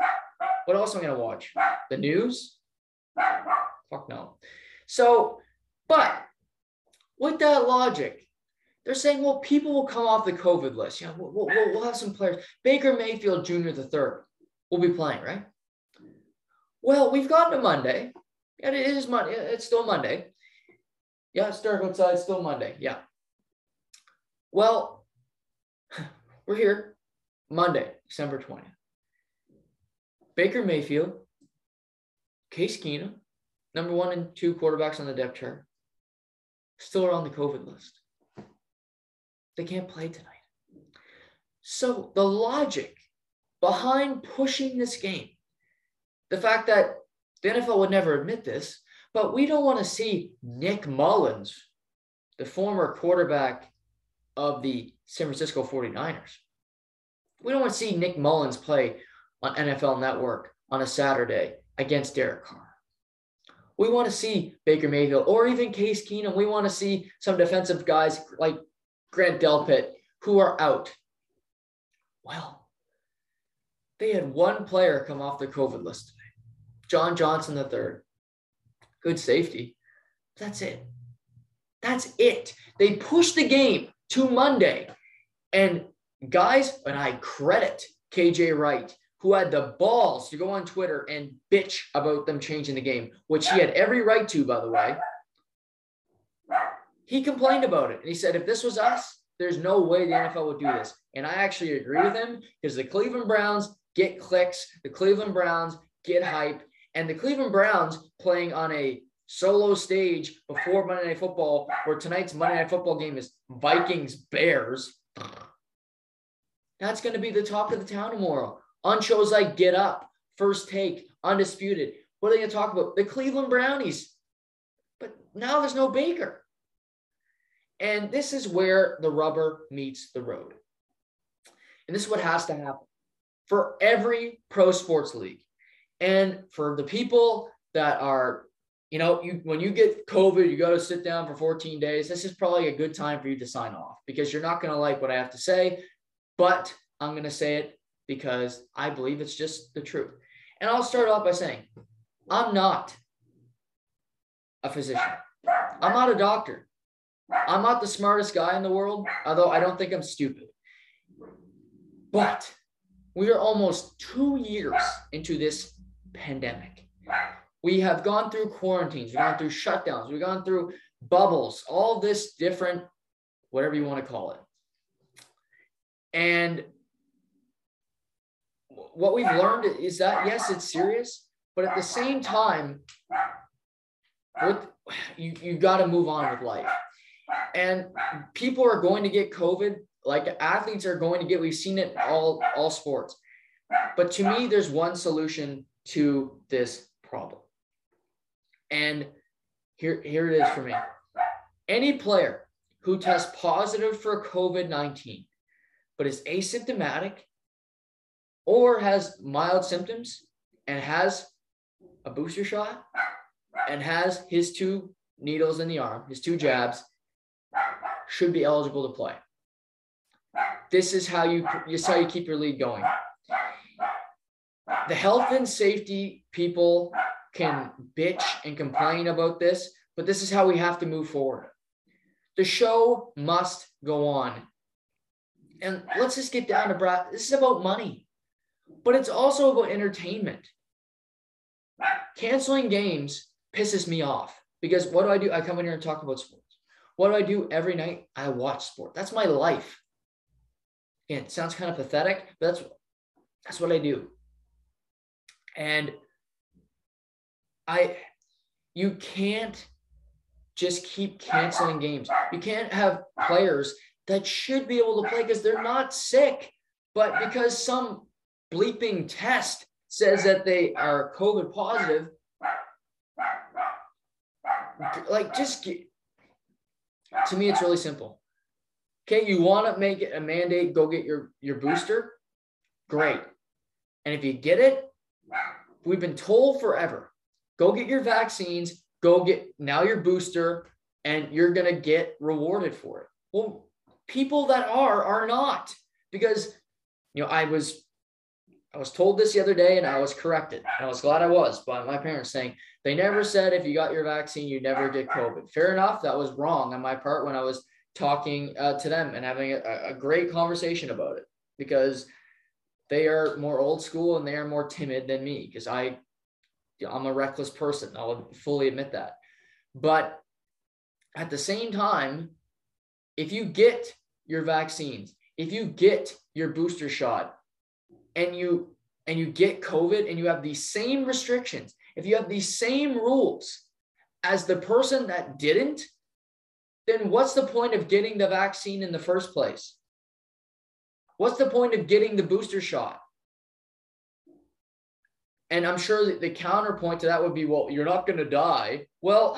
What else am I going to watch? The news? Fuck no. So, but with that logic, they're saying, well, people will come off the COVID list. Yeah, we'll, we'll, we'll have some players. Baker Mayfield Jr. the third will be playing, right? Well, we've gotten to Monday. And it is Monday. It's still Monday. Yeah, it's dark outside. It's still Monday. Yeah. Well, we're here Monday, December 20th. Baker Mayfield, Case Keenum, number one and two quarterbacks on the depth chart, still are on the COVID list. They can't play tonight. So the logic behind pushing this game, the fact that the NFL would never admit this, but we don't want to see Nick Mullens, the former quarterback of the San Francisco 49ers. We don't want to see Nick Mullens play on NFL Network on a Saturday against Derek Carr. We want to see Baker Mayfield or even Case Keenum. We want to see some defensive guys like Grant Delpit who are out. Well, they had one player come off the COVID list today John Johnson III. Good safety. That's it. That's it. They pushed the game to Monday. And guys, and I credit KJ Wright, who had the balls to go on Twitter and bitch about them changing the game, which he had every right to, by the way. He complained about it. And he said, if this was us, there's no way the NFL would do this. And I actually agree with him because the Cleveland Browns get clicks, the Cleveland Browns get hype, and the Cleveland Browns playing on a solo stage before Monday Night Football, where tonight's Monday Night Football game is Vikings Bears. That's going to be the talk of the town tomorrow. On shows like Get Up, First Take, Undisputed. What are they going to talk about? The Cleveland Brownies. But now there's no Baker. And this is where the rubber meets the road. And this is what has to happen for every pro sports league. And for the people that are, you know, you when you get COVID, you got to sit down for 14 days. This is probably a good time for you to sign off because you're not going to like what I have to say, but I'm going to say it because I believe it's just the truth. And I'll start off by saying, I'm not a physician. I'm not a doctor. I'm not the smartest guy in the world, although I don't think I'm stupid. But we are almost two years into this pandemic. We have gone through quarantines, we've gone through shutdowns, we've gone through bubbles, all this different, whatever you want to call it. And what we've learned is that yes, it's serious, but at the same time, with you you got to move on with life. And people are going to get COVID, like athletes are going to get. We've seen it all all sports. But to me, there's one solution to this problem. And here, here it is for me. Any player who tests positive for COVID 19, but is asymptomatic or has mild symptoms and has a booster shot and has his two needles in the arm, his two jabs, should be eligible to play. This is how you this is how you keep your league going the health and safety people can bitch and complain about this, but this is how we have to move forward. The show must go on. And let's just get down to brass. This is about money, but it's also about entertainment. Canceling games pisses me off because what do I do? I come in here and talk about sports. What do I do every night? I watch sport. That's my life. Again, it sounds kind of pathetic, but that's that's what I do. And I, you can't just keep canceling games. You can't have players that should be able to play because they're not sick, but because some bleeping test says that they are COVID positive, like just get, to me, it's really simple. Okay, you want to make it a mandate, go get your, your booster. Great. And if you get it, We've been told forever go get your vaccines, go get now your booster, and you're going to get rewarded for it. Well, people that are, are not because, you know, I was I was told this the other day and I was corrected. And I was glad I was by my parents saying they never said if you got your vaccine, you never get COVID. Fair enough. That was wrong on my part when I was talking uh, to them and having a, a great conversation about it because they are more old school and they are more timid than me because I, I'm a reckless person. I'll fully admit that. But at the same time, if you get your vaccines, if you get your booster shot, and you and you get COVID and you have the same restrictions, if you have the same rules as the person that didn't, then what's the point of getting the vaccine in the first place? What's the point of getting the booster shot? And I'm sure the counterpoint to that would be, well, you're not going to die. Well,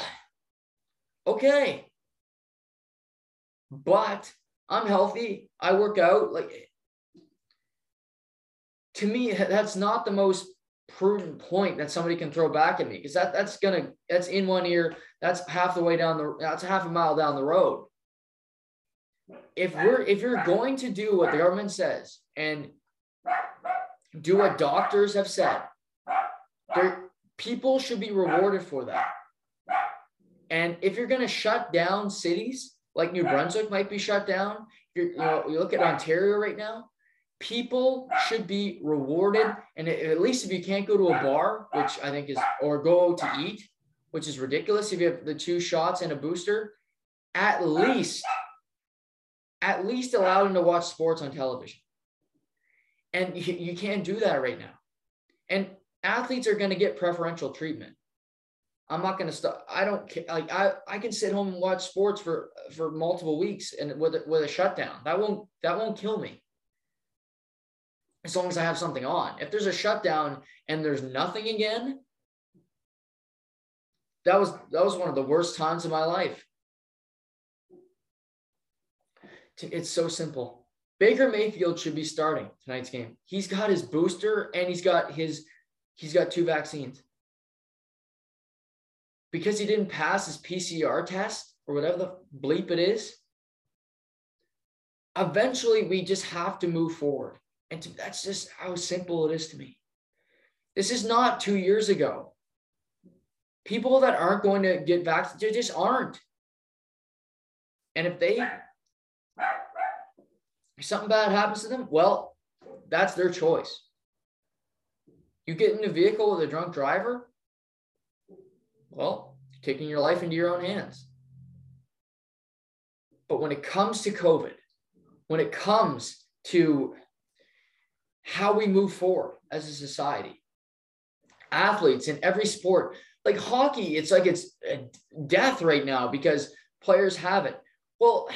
okay. But I'm healthy. I work out. Like to me, that's not the most prudent point that somebody can throw back at me because that that's gonna that's in one ear. That's half the way down the that's half a mile down the road. If we're if you're going to do what the government says and do what doctors have said, there people should be rewarded for that. And if you're going to shut down cities like New Brunswick might be shut down, you know, you look at Ontario right now people should be rewarded. And at least if you can't go to a bar, which I think is, or go to eat, which is ridiculous if you have the two shots and a booster, at least, at least allow them to watch sports on television. And you, can't do that right now. And athletes are going to get preferential treatment. I'm not going to stop. I don't care. Like I, I can sit home and watch sports for for multiple weeks and with a, with a shutdown. That won't that won't kill me as long as I have something on. If there's a shutdown and there's nothing again, that was that was one of the worst times of my life. It's so simple. Baker Mayfield should be starting tonight's game. He's got his booster and he's got his he's got two vaccines. Because he didn't pass his PCR test or whatever the bleep it is, eventually we just have to move forward. And to, that's just how simple it is to me. This is not two years ago. People that aren't going to get vaccinated, just aren't. And if they, if something bad happens to them, well, that's their choice. You get in a vehicle with a drunk driver, well, taking your life into your own hands. But when it comes to COVID, when it comes to how we move forward as a society. Athletes in every sport, like hockey, it's like it's death right now because players have it. Well,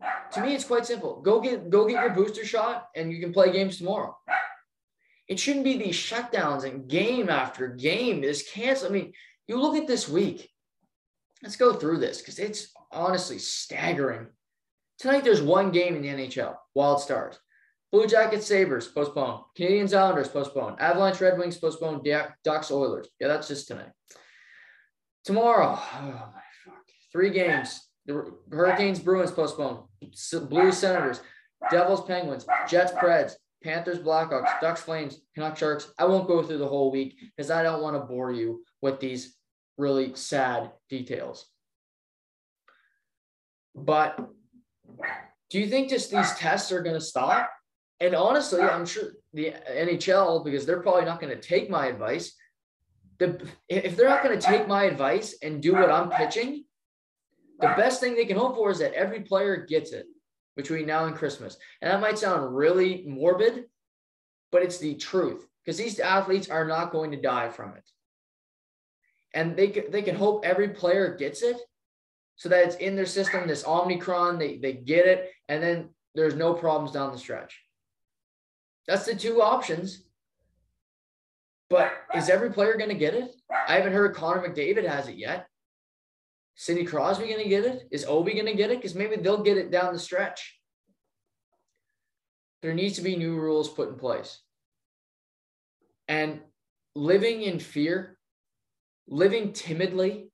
to me, it's quite simple. Go get go get your booster shot, and you can play games tomorrow. It shouldn't be these shutdowns and game after game. This cancel. I mean, you look at this week. Let's go through this because it's honestly staggering. Tonight, there's one game in the NHL, Wild Stars. Blue Jackets Sabres postponed. Canadiens Islanders postponed. Avalanche Red Wings postponed. Ducks Oilers. Yeah, that's just tonight. Tomorrow, oh my fuck. Three games. The Hurricanes Bruins postponed. Blue Senators. Devils Penguins. Jets Preds. Panthers Blackhawks. Ducks Flames. Canucks Sharks. I won't go through the whole week because I don't want to bore you with these really sad details. But do you think just these tests are going to stop? And honestly, ah. I'm sure the NHL, because they're probably not going to take my advice. The, if they're not going to take my advice and do what I'm pitching, the ah. best thing they can hope for is that every player gets it between now and Christmas. And that might sound really morbid, but it's the truth because these athletes are not going to die from it. And they, they can hope every player gets it so that it's in their system, this Omicron, they, they get it, and then there's no problems down the stretch. That's the two options. But is every player going to get it? I haven't heard Connor McDavid has it yet. Sidney Crosby going to get it? Is Ovi going to get it? Because maybe they'll get it down the stretch. There needs to be new rules put in place. And living in fear, living timidly.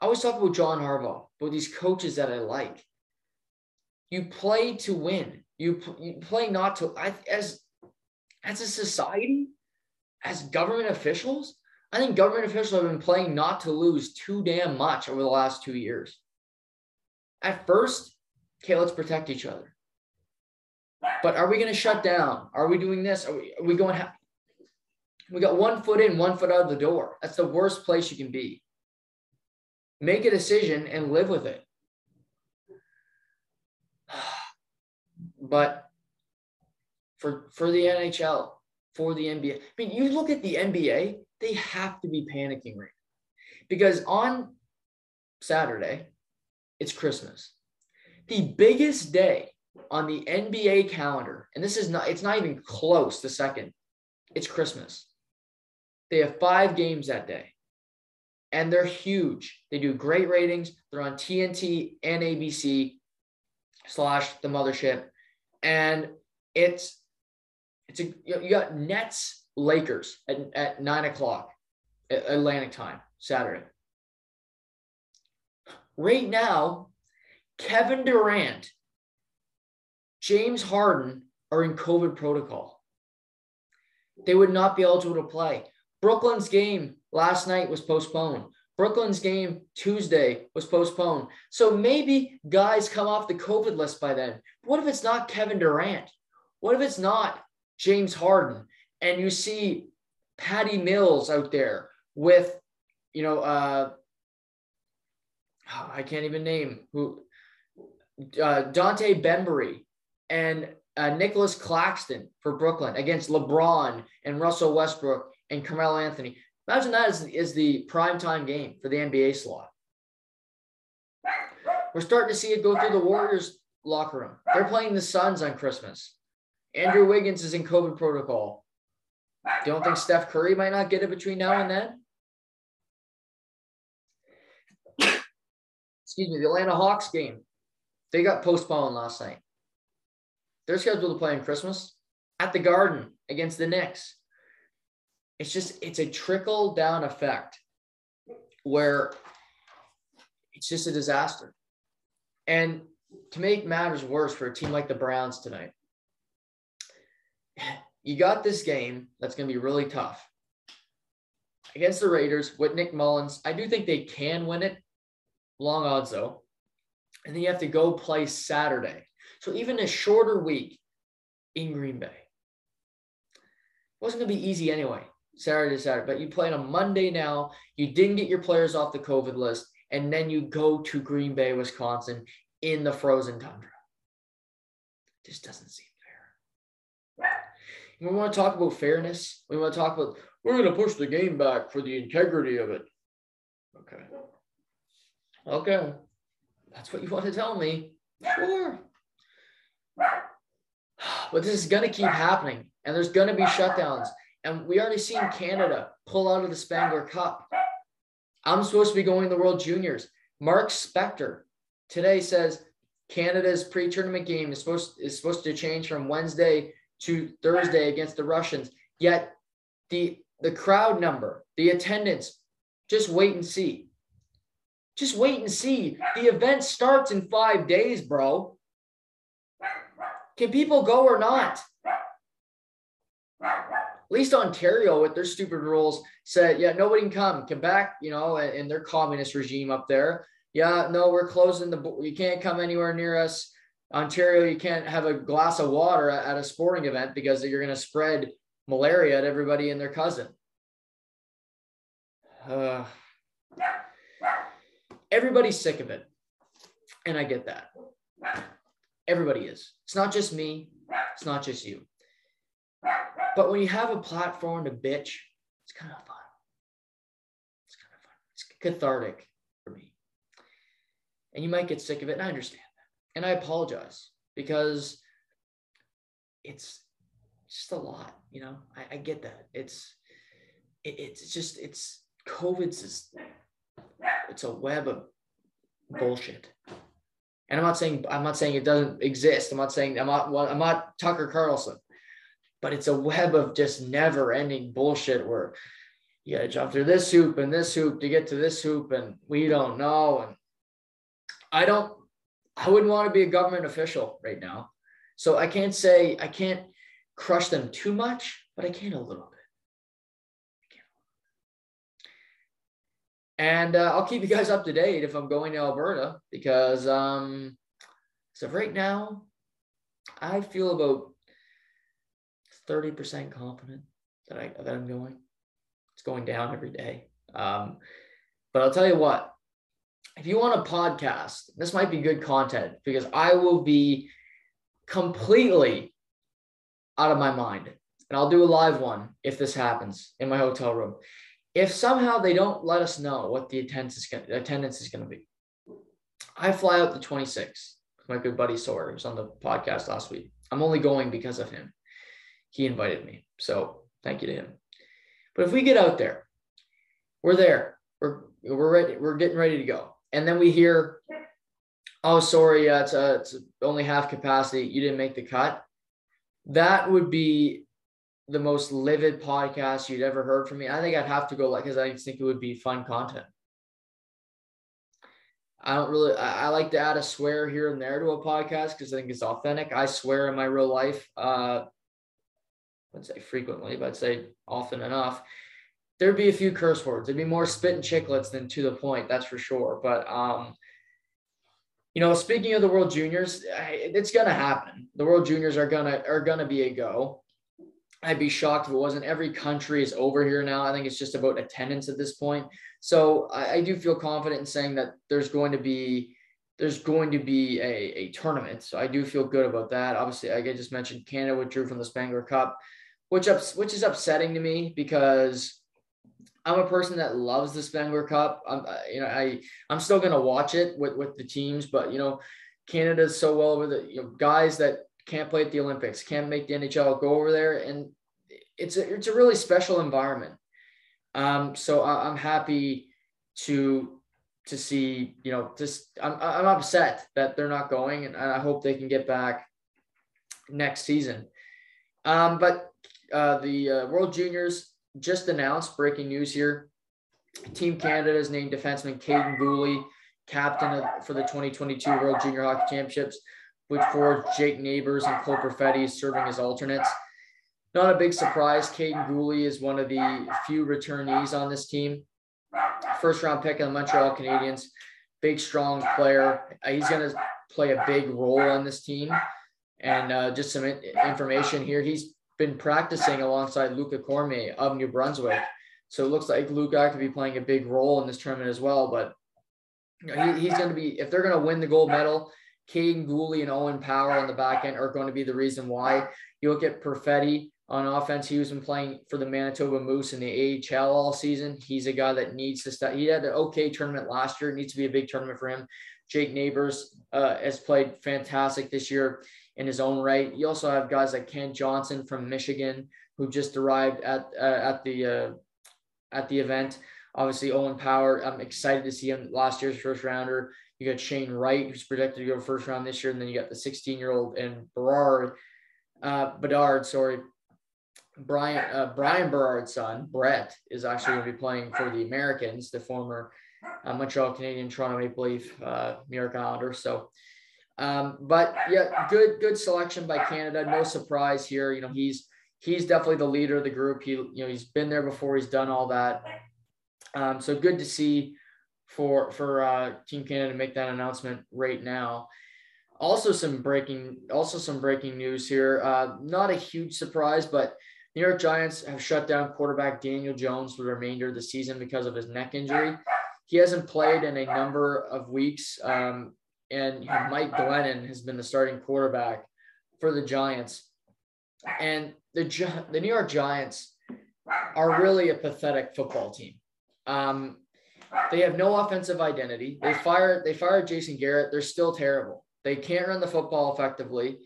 I always talk about John Harbaugh, about these coaches that I like. You play to win. You, you play not to I, as as a society, as government officials. I think government officials have been playing not to lose too damn much over the last two years. At first, okay, let's protect each other. But are we going to shut down? Are we doing this? Are we, are we going? Ha- we got one foot in, one foot out of the door. That's the worst place you can be. Make a decision and live with it. But for for the NHL, for the NBA, I mean, you look at the NBA, they have to be panicking right now. Because on Saturday, it's Christmas. The biggest day on the NBA calendar, and this is not, it's not even close the second, it's Christmas. They have five games that day, and they're huge. They do great ratings. They're on TNT and ABC slash the mothership, and it's it's a you got Nets Lakers at, at nine o'clock Atlantic time Saturday. Right now, Kevin Durant, James Harden are in COVID protocol. They would not be eligible to play. Brooklyn's game last night was postponed. Brooklyn's game Tuesday was postponed. So maybe guys come off the COVID list by then. What if it's not Kevin Durant? What if it's not James Harden? And you see Patty Mills out there with, you know, uh, I can't even name who, uh, Dante Bembry and uh, Nicholas Claxton for Brooklyn against LeBron and Russell Westbrook and Carmelo Anthony. Imagine that is, is the primetime game for the NBA slot. We're starting to see it go through the Warriors locker room. They're playing the Suns on Christmas. Andrew Wiggins is in COVID protocol. Don't think Steph Curry might not get it between now and then? Excuse me, the Atlanta Hawks game. They got postponed last night. They're scheduled to play on Christmas at the Garden against the Knicks it's just it's a trickle down effect where it's just a disaster. And to make matters worse for a team like the Browns tonight, you got this game that's going to be really tough against the Raiders with Nick Mullens. I do think they can win it, long odds though. And then you have to go play Saturday. So even a shorter week in Green Bay. Wasn't going to be easy anyway. Saturday to Saturday, but you play on a Monday now. You didn't get your players off the COVID list, and then you go to Green Bay, Wisconsin in the frozen tundra. This doesn't seem fair. we want to talk about fairness. We want to talk about we're going to push the game back for the integrity of it. Okay. Okay. That's what you want to tell me. Sure. But this is going to keep happening, and there's going to be shutdowns. And we already seen Canada pull out of the Spengler Cup. I'm supposed to be going to the World Juniors. Mark Spector today says Canada's pre-tournament game is supposed is supposed to change from Wednesday to Thursday against the Russians. Yet the the crowd number, the attendance, just wait and see. Just wait and see. The event starts in five days, bro. Can people go or not? At least Ontario with their stupid rules said, yeah, nobody can come. Quebec, you know, in their communist regime up there. Yeah, no, we're closing the, you can't come anywhere near us. Ontario, you can't have a glass of water at a sporting event because you're going to spread malaria to everybody and their cousin. Uh, everybody's sick of it. And I get that. Everybody is. It's not just me. It's not just you. But when you have a platform to bitch, it's kind of fun. It's kind of fun. It's cathartic for me. And you might get sick of it, and I understand that. And I apologize because it's just a lot, you know. I, I get that. It's it, it's just it's COVID's just it's a web of bullshit. And I'm not saying I'm not saying it doesn't exist. I'm not saying I'm not I'm not Tucker Carlson but it's a web of just never ending bullshit where you got to jump through this hoop and this hoop to get to this hoop and we don't know and i don't i wouldn't want to be a government official right now So I can't say I can't crush them too much, but I can a little bit. And uh, I'll keep you guys up to date if I'm going to Alberta because um, so right now, I feel about 30% confident that I that I'm going. It's going down every day. Um, but I'll tell you what, if you want a podcast, this might be good content because I will be completely out of my mind. And I'll do a live one if this happens in my hotel room. If somehow they don't let us know what the attendance is to be, I fly out the 26th. My good buddy Sawyer was on the podcast last week. I'm only going because of him. He invited me. So thank you to him. But if we get out there, we're there. We're we're ready. We're getting ready to go. And then we hear, "Oh, sorry, uh, it's, uh, it's only half capacity. You didn't make the cut." That would be the most livid podcast you'd ever heard from me. I think I'd have to go like because I think it would be fun content. I don't really I, I, like to add a swear here and there to a podcast because I think it's authentic. I swear in my real life. Uh I'd say frequently, but I'd say often enough. There'd be a few curse words. There'd be more spit and chicklets than to the point, that's for sure. But um, you know, speaking of the World Juniors, it's gonna happen. The World Juniors are gonna are gonna be a go. I'd be shocked if it wasn't. Every country is over here now. I think it's just about attendance at this point. So I, I do feel confident in saying that there's going to be there's going to be a, a tournament. So I do feel good about that. Obviously, like I just mentioned, Canada withdrew from the Spengler Cup, which ups, which is upsetting to me because I'm a person that loves the Spengler Cup. I'm you know I I'm still gonna watch it with with the teams, but you know Canada's so well over the you know guys that can't play at the Olympics, can't make the NHL, go over there, and it's a it's a really special environment. Um, so I, I'm happy to to see you know just I'm I'm upset that they're not going, and I hope they can get back next season. Um, but uh, the uh, World Juniors just announced breaking news here. Team Canada has named defenseman Kaiden Guhle captain of, for the 2022 World Junior Hockey Championships with four Jake Neighbours and Cole Perfetti serving as alternates. Not a big surprise. Kaiden Guhle is one of the few returnees on this team. First round pick of the Montreal Canadiens. Big, strong player. Uh, he's going to play a big role on this team. And uh, just some information here. He's been practicing alongside Luca Cormier of New Brunswick. So it looks like Luca could be playing a big role in this tournament as well. But you know, he, he's going to be, if they're going to win the gold medal, Kaiden Guhle and Owen Power on the back end are going to be the reason why. You look at Perfetti on offense. He was been playing for the Manitoba Moose in the AHL all season. He's a guy that needs to start. He had an okay tournament last year. It needs to be a big tournament for him. Jake Neighbours uh, has played fantastic this year in his own right. You also have guys like Kent Johnson from Michigan who just arrived at uh, at the uh, at the event. Obviously, Owen Power. I'm excited to see him last year's first rounder. You got Shane Wright, who's projected to go first round this year, and then you got the 16 year old and Berard, uh, Bedard, sorry, Brian uh, Bryan Berard's son Brett is actually going to be playing for the Americans, the former uh, Montreal Canadian, Toronto Maple Leaf, uh, New York Islander. So, um, but yeah, good good selection by Canada. No surprise here. You know he's he's definitely the leader of the group. He you know he's been there before. He's done all that. Um, so good to see for for uh, Team Canada to make that announcement right now. Also, some breaking also some breaking news here. Uh, not a huge surprise, but New York Giants have shut down quarterback Daniel Jones for the remainder of the season because of his neck injury. He hasn't played in a number of weeks, um, and Mike Glennon has been the starting quarterback for the Giants. And the the New York Giants are really a pathetic football team. Um, they have no offensive identity. They fired they fired Jason Garrett. They're still terrible. They can't run the football effectively.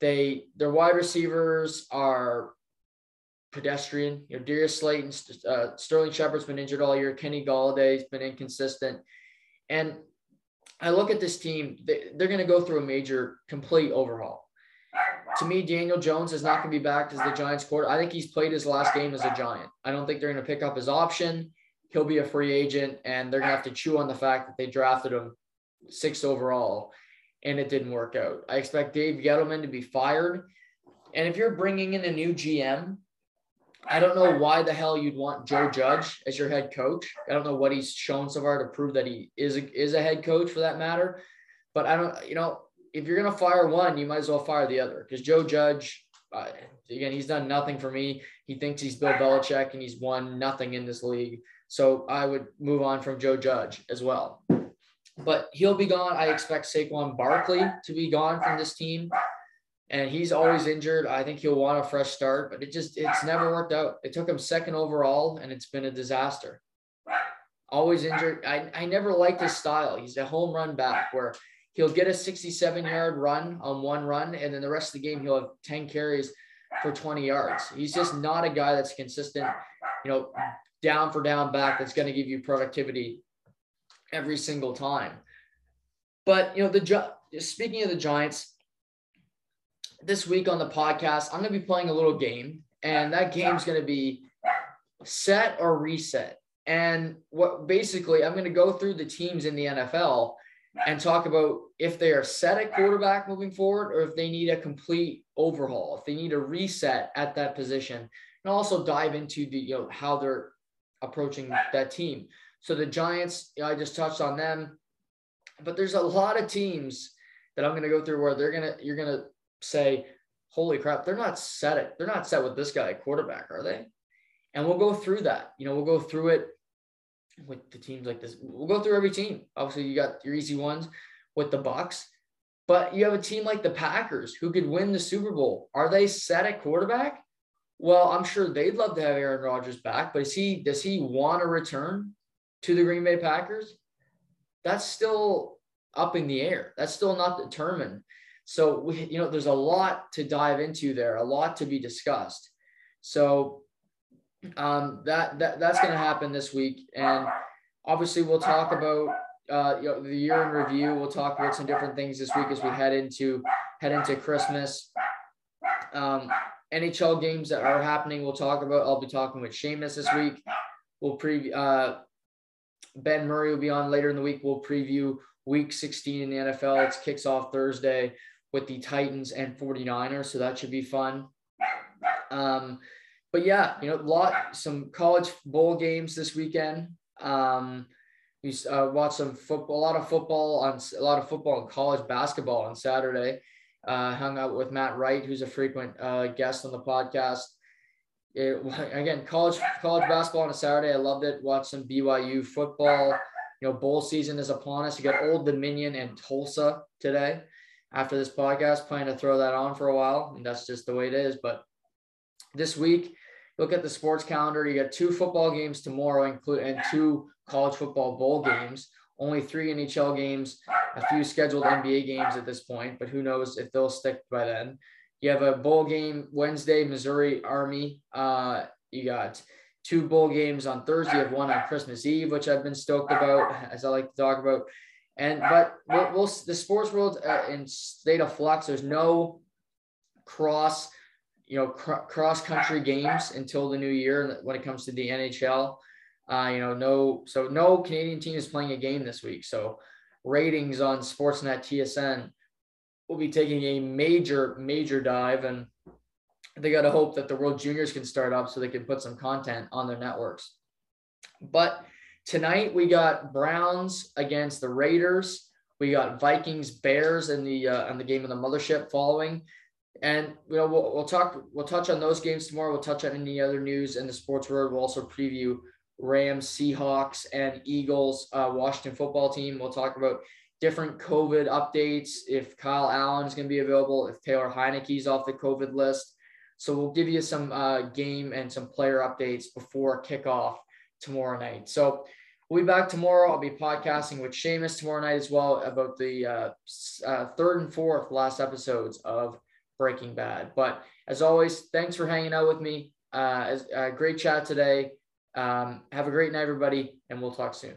They their wide receivers are pedestrian. You know, Darius Slayton, uh, Sterling Shepard's been injured all year. Kenny Golladay's been inconsistent. And I look at this team, they, they're going to go through a major, complete overhaul. To me, Daniel Jones is not going to be back as the Giants quarter. I think he's played his last game as a Giant. I don't think they're going to pick up his option. He'll be a free agent, and they're going to have to chew on the fact that they drafted him sixth overall. and it didn't work out. I expect Dave Gettleman to be fired. And if you're bringing in a new GM, I don't know why the hell you'd want Joe Judge as your head coach. I don't know what he's shown so far to prove that he is a, is a head coach for that matter. But I don't, you know, if you're gonna fire one, you might as well fire the other because Joe Judge, uh, again, he's done nothing for me. He thinks he's Bill Belichick and he's won nothing in this league. So I would move on from Joe Judge as well. But he'll be gone. I expect Saquon Barkley to be gone from this team and he's always injured. I think he'll want a fresh start, but it just it's never worked out. It took him second overall, and it's been a disaster. Always injured. I, I never liked his style. He's a home run back where he'll get a 67 yard run on one run, and then the rest of the game he'll have 10 carries for 20 yards. He's just not a guy that's consistent, you know, down for down back that's going to give you productivity every single time. But you know, the speaking of the Giants, this week on the podcast, I'm going to be playing a little game, and that game is going to be set or reset. And what basically, I'm going to go through the teams in the NFL and talk about if they are set at quarterback moving forward or if they need a complete overhaul, if they need a reset at that position, and also dive into the you know how they're approaching that team. So the Giants, I just touched on them, but there's a lot of teams that I'm going to go through where they're gonna you're gonna say, holy crap, they're not set it. They're not set with this guy quarterback, are they? And we'll go through that. You know, we'll go through it with the teams like this. We'll go through every team. Obviously, you got your easy ones with the Bucs, but you have a team like the Packers who could win the Super Bowl. Are they set at quarterback? Well, I'm sure they'd love to have Aaron Rodgers back, but is he does he want to return to the Green Bay Packers? That's still up in the air. That's still not determined. So we, you know, there's a lot to dive into there, a lot to be discussed. So um, that, that that's going to happen this week, and obviously we'll talk about uh, you know, the year in review. We'll talk about some different things this week as we head into head into Christmas. Um, NHL games that are happening. We'll talk about. I'll be talking with Seamus this week. We'll preview. Uh, ben Murray will be on later in the week. We'll preview Week 16 in the NFL. It kicks off Thursday with the Titans and 49ers. So that should be fun. Um, but yeah, you know, a lot, some college bowl games this weekend. Um, we uh, watched some football, a lot of football on a lot of football and college basketball on Saturday. Uh, hung out with Matt Wright, who's a frequent uh, guest on the podcast. It, again, college college basketball on a Saturday. I loved it. Watched some BYU football. You know, bowl season is upon us. You got Old Dominion and Tulsa today after this podcast. Plan to throw that on for a while, and that's just the way it is. But this week, look at the sports calendar. You got two football games tomorrow, include and two college football bowl games. Only three NHL games, a few scheduled NBA games at this point, but who knows if they'll stick by then. You have a bowl game Wednesday, Missouri Army. Uh, you got two bowl games on Thursday. You have one on Christmas Eve, which I've been stoked about, as I like to talk about. And but we'll, we'll the sports world uh, in state of flux. There's no cross, you know, cr- cross country games until the new year when it comes to the NHL. Uh, you know, no, so no Canadian team is playing a game this week. So ratings on Sportsnet TSN will be taking a major, major dive, and they got to hope that the World Juniors can start up so they can put some content on their networks. But Tonight we got Browns against the Raiders. We got Vikings Bears in the uh, the game of the mothership following, and you know we'll, we'll talk we'll touch on those games tomorrow. We'll touch on any other news in the sports world. We'll also preview Rams, Seahawks, and Eagles, uh, Washington football team. We'll talk about different COVID updates. If Kyle Allen is going to be available, if Taylor Heinicke's off the COVID list. So we'll give you some uh, game and some player updates before kickoff tomorrow night. So we'll be back tomorrow. I'll be podcasting with Seamus tomorrow night as well about the uh, uh, third and fourth last episodes of Breaking Bad. But as always, thanks for hanging out with me. Uh, as, uh, great chat today. Um, have a great night, everybody, and we'll talk soon.